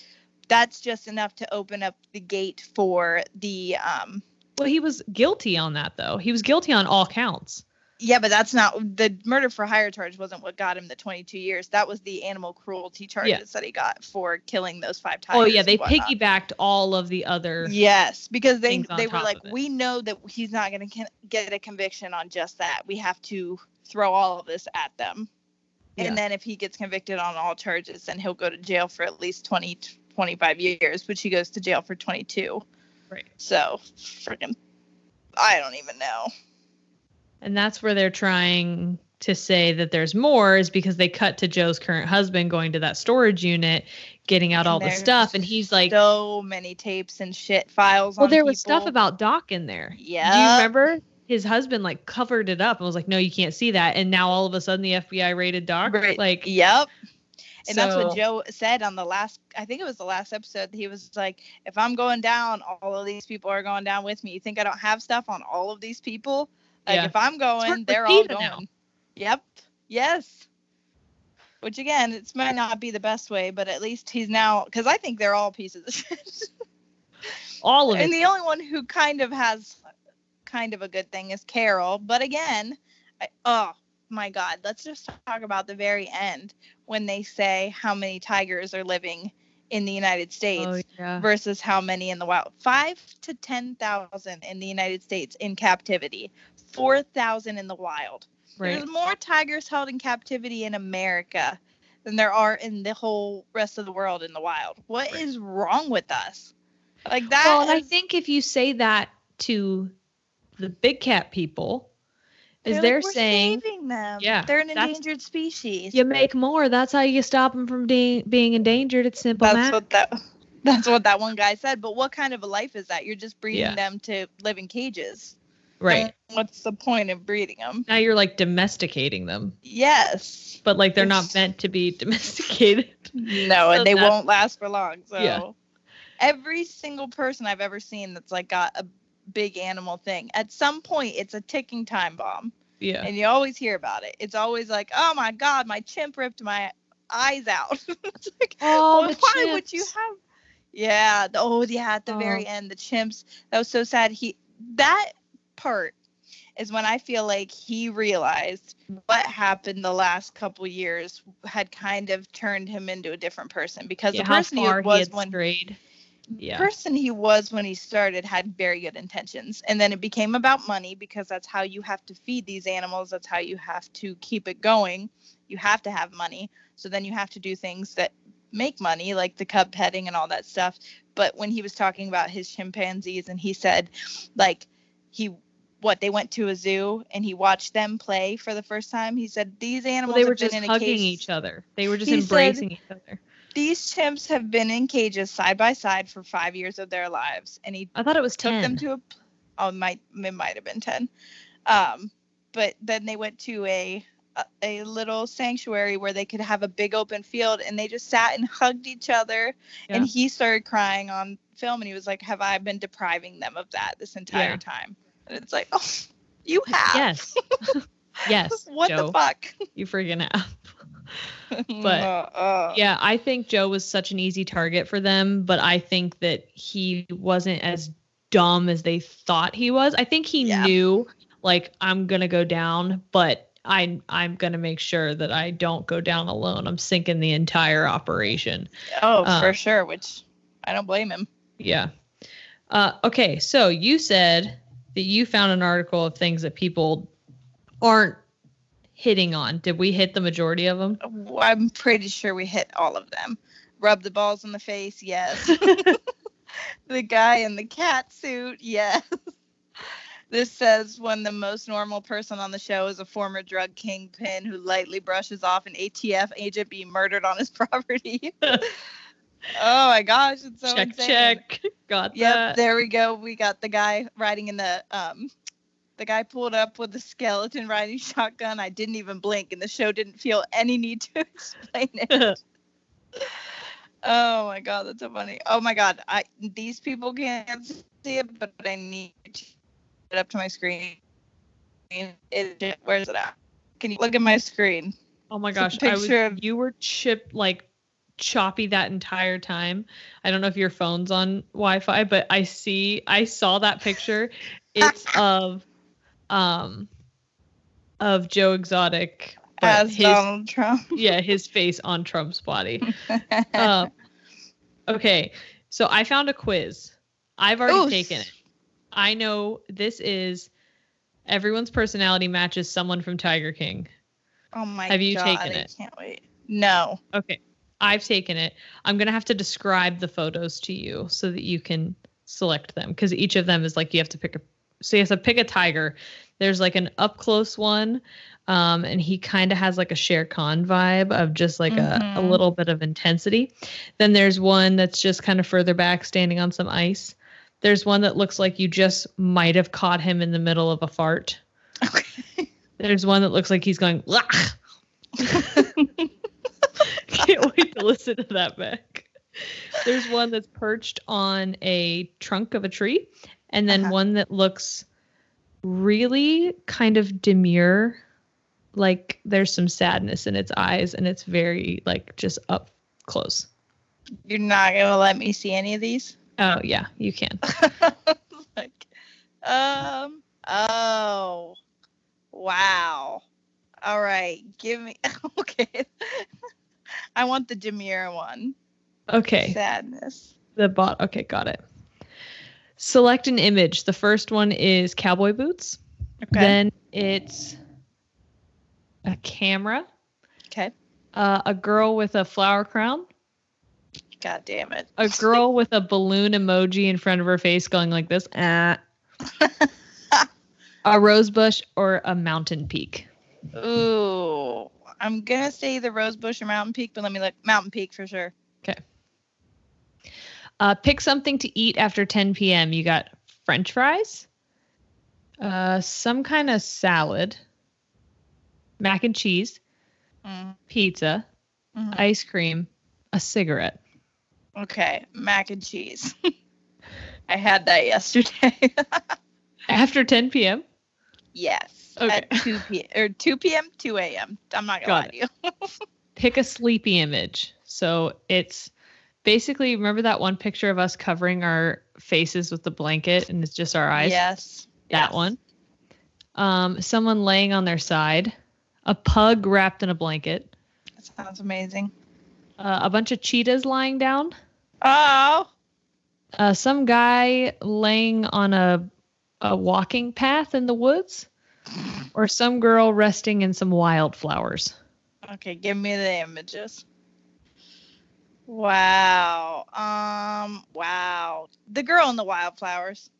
That's just enough to open up the gate for the um, Well, he was guilty on that though. He was guilty on all counts. Yeah, but that's not the murder for hire charge wasn't what got him the 22 years. That was the animal cruelty charges Yeah. that he got for killing those five tigers. Oh yeah, they piggybacked all of the other. Yes, because they they were like, we know that he's not going to get a conviction on just that. We have to throw all of this at them. Yeah. And then if he gets convicted on all charges, then he'll go to jail for at least 20 25 years, which he goes to jail for 22. Right. So, freaking I don't even know. And that's where they're trying to say that there's more is because they cut to Joe's current husband going to that storage unit, getting out And all the stuff, and he's like, so many tapes and shit files "Well, there was stuff about Doc in there. Yeah, do you remember?" His husband like covered it up and was like, "No, you can't see that." And now all of a sudden, the FBI raided Doc. Right. Like, Yep. And that's what Joe said on the last I think it was the last episode. He was like, if I'm going down, all of these people are going down with me. You think I don't have stuff on all of these people? Like Yeah. if I'm going, they're all going. now. Yep. Yes. Which again, it might not be the best way, but at least he's now because I think they're all pieces of <laughs> shit. all of it. and the only one who kind of has kind of a good thing is Carole. But again, I, oh my God, let's just talk about the very end when they say how many tigers are living in the United States oh yeah. versus how many in the wild. Five to 10,000 in the United States in captivity, 4,000 in the wild. Right. There's more tigers held in captivity in America than there are in the whole rest of the world in the wild. What is wrong with us? Like that. Well, and I think if you say that to the big cat people, is They're they're like, "We're saying saving them. Yeah, they're an endangered species. you make more. That's how you stop them from being being endangered. It's simple That's math. what that. <laughs> That's what that one guy said. But what kind of a life is that? You're just breeding Yeah. them to live in cages. right. Then What's the point of breeding them? Now you're like domesticating them, Yes. but like they're not meant to be <laughs> domesticated. No, So and they that's- won't last for long. So Yeah. every single person I've ever seen that's like got a big animal thing, at some point it's a ticking time bomb. Yeah. And you always hear about it. It's always like, oh my god, my chimp ripped my eyes out. <laughs> it's like, Oh, well, the why would you chimps. have? Yeah. The, oh, yeah. At the Oh. very end, the chimps. That was so sad. He that part is when I feel like he realized what happened the last couple years had kind of turned him into a different person because Yeah, the person he far he was had when strayed. Yeah. person he was when he started had very good intentions and then it became about money because that's how you have to feed these animals that's how you have to keep it going you have to have money so then you have to do things that make money like the cub petting and all that stuff but when he was talking about his chimpanzees and he said like he what they went to a zoo and he watched them play for the first time he said these Well, animals they were have been just in a hugging cage each other. They were just He said- embracing each other. These chimps have been in cages side by side for five years of their lives and he I thought it was took ten. them to a oh it might it might have been 10 um but then they went to a a- a little sanctuary where they could have a big open field and they just sat and hugged each other Yeah. and he started crying on film and he was like have i been depriving them of that this entire Yeah. time and it's like <laughs> oh you have Yes. <laughs> yes. what Joe, the fuck You freaking have. <laughs> But, Uh, uh. Yeah, I think Joe was such an easy target for them, but I think that he wasn't as dumb as they thought he was. I think he Yeah. knew like I'm going to go down, but I I'm going to make sure that I don't go down alone. I'm sinking the entire operation. oh uh, for sure which i don't blame him Yeah. Uh, okay, so you said that you found an article of things that people aren't hitting on. Did we hit the majority of them? I'm pretty sure we hit all of them. Rub the balls in the face, yes. <laughs> <laughs> the guy in the cat suit, yes. This says when the most normal person on the show is a former drug kingpin who lightly brushes off an ATF agent being murdered on his <laughs> property. oh my gosh, it's so check, insane. check. Got Yep, that. there we go. We got the guy riding in the um The guy pulled up with a skeleton riding <laughs> shotgun. I didn't even blink, and the show didn't feel any need to <laughs> explain it. <laughs> oh my god, that's so funny. Oh my god, I these people can't see it, but I need to get up to my screen. It, where's it at? Can you look at my screen? Oh my gosh, I was, of- you were chip like choppy that entire time. I don't know if your phone's on Wi-Fi, but I see I saw that picture. It's of um of Joe Exotic As his, Donald Trump. <laughs> yeah, his face on Trump's body. <laughs> um, okay, so I found a quiz. I've already Ooh. taken it. I know this is everyone's personality matches someone from Tiger King. Oh my Have you god, taken I it? can't wait. No. Okay. I've taken it. I'm going to have to describe the photos to you so that you can select them because each of them is like you have to pick a so you have to pick a tiger. There's like an up close one um and he kind of has like a Shere Khan vibe of just like a, a Mhm. little bit of intensity. Then there's one that's just kind of further back standing on some ice. There's one that looks like you just might have caught him in the middle of a fart. <laughs> There's one that looks like he's going. <laughs> Can't wait to listen to that back. There's one that's perched on a trunk of a tree, and then Uh-huh. one that looks really kind of demure, like there's some sadness in its eyes, and it's very like just up close. You're not gonna let me see any of these? Oh yeah, you can. <laughs> like, um, oh, wow. All right, give me. <laughs> Okay, <laughs> I want the demure one. Okay. Sadness. The bot. Okay, got it. Select an image. The first one is cowboy boots. Okay. Then it's a camera, Okay. uh, a girl with a flower crown, God damn it. a girl with a balloon emoji in front of her face going like this, ah. <laughs> a rose bush, or a mountain peak. Ooh, I'm gonna say the rose bush or mountain peak, but let me look. Mountain peak for sure. Okay. Uh, pick something to eat after 10 p.m. You got French fries, uh, some kind of salad, mac and cheese, Mm, pizza, mhm. ice cream, a cigarette. Okay, mac and cheese. <laughs> I had that yesterday. <laughs> After 10 p.m. yes. Okay. At 2 p. or 2 p.m. 2 a.m. I'm not gonna Got lie to you. <laughs> Pick a sleepy image. So it's basically remember that one picture of us covering our faces with the blanket and it's just our eyes. Yes. That yes. one. Um, someone laying on their side, a pug wrapped in a blanket, That sounds amazing. uh, a bunch of cheetahs lying down, Oh. uh, some guy laying on a a walking path in the woods, <laughs> or some girl resting in some wildflowers. Okay, give me the images. Wow. Um. Wow. The girl in the wildflowers.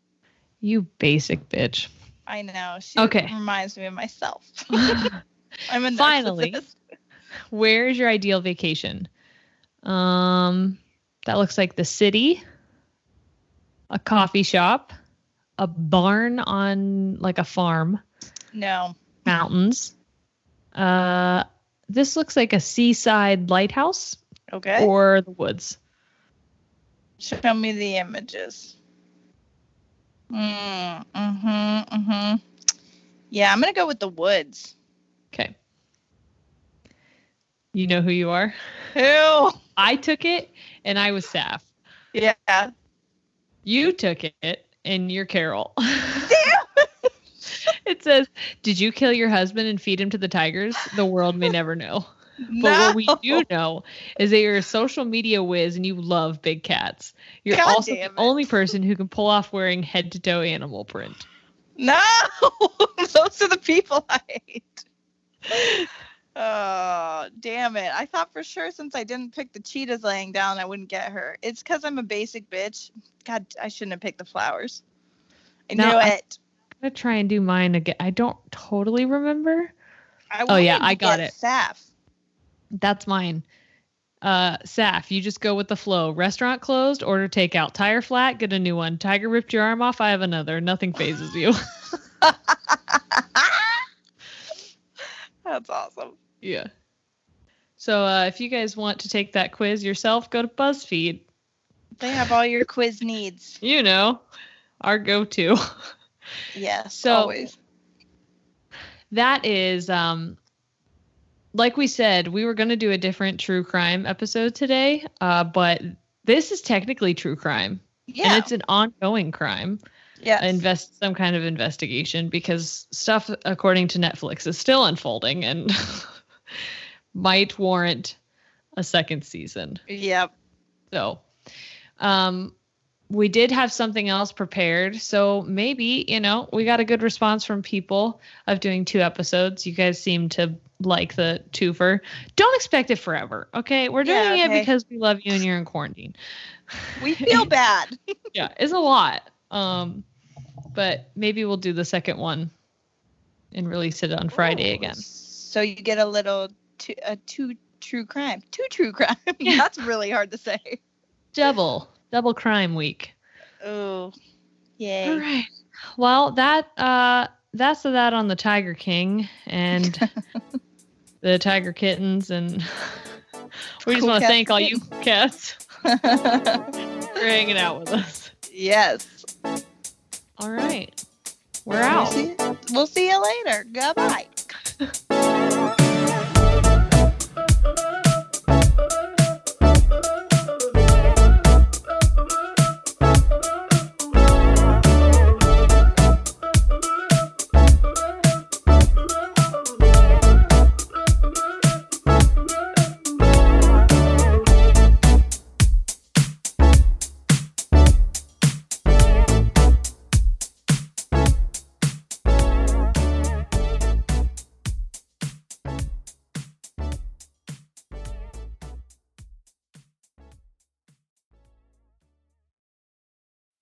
You basic bitch. I know. She Okay. reminds me of myself. <laughs> I'm a <laughs> Finally. Where is your ideal vacation? Um, that looks like the city, a coffee shop, a barn on like a farm, No. mountains. Uh, this looks like a seaside lighthouse Okay. or the woods. Show me the images. Mm, mm-hmm. Mm-hmm. Yeah, I'm gonna go with the woods. Okay. You know who you are? Who? I took it and I was Saff. Yeah. You took it and you're Carole. <laughs> it says, Did you kill your husband and feed him to the tigers? The world may never know. But what we do know is that you're a social media whiz and you love big cats. You're God also the only person who can pull off wearing head to toe animal print. No, <laughs> those are the people I hate. Oh, damn it. I thought for sure since I didn't pick the cheetahs laying down, I wouldn't get her. It's because I'm a basic bitch. God, I shouldn't have picked the flowers. I No, knew it. I'm gonna try and do mine again. I don't totally remember. I Oh, yeah, I got it. Saff. That's mine. Uh, Saff, you just go with the flow. Restaurant closed, order takeout. Tire flat, get a new one. Tiger ripped your arm off, I have another. Nothing fazes you. <laughs> That's awesome. Yeah. So uh, if you guys want to take that quiz yourself, go to BuzzFeed. They have all your quiz needs. <laughs> You know, our go-to. Yes, So- always. that is um like we said we were going to do a different true crime episode today uh but this is technically true crime Yeah. and it's an ongoing crime yes. invest some kind of investigation because stuff according to netflix is still unfolding and <laughs> might warrant a second season Yep. so, um, we did have something else prepared. So maybe, you know, we got a good response from people of doing two episodes. You guys seem to like the twofer. Don't expect it forever. Okay. We're doing Yeah, it because we love you and you're in quarantine. <laughs> We feel <laughs> bad. yeah. It's a lot. Um, but maybe we'll do the second one and release it on Friday again. So you get a little two, a two true crime. Two true crime. <laughs> That's really hard to say. Double, double crime week. Oh. Yay. All right. Well, that uh that's that on the Tiger King and <laughs> the Tiger Kittens and <laughs> we just Cool want to thank all you <laughs> cats for hanging out with us. yes. All right. We're We'll out. see, we'll see you later. Goodbye.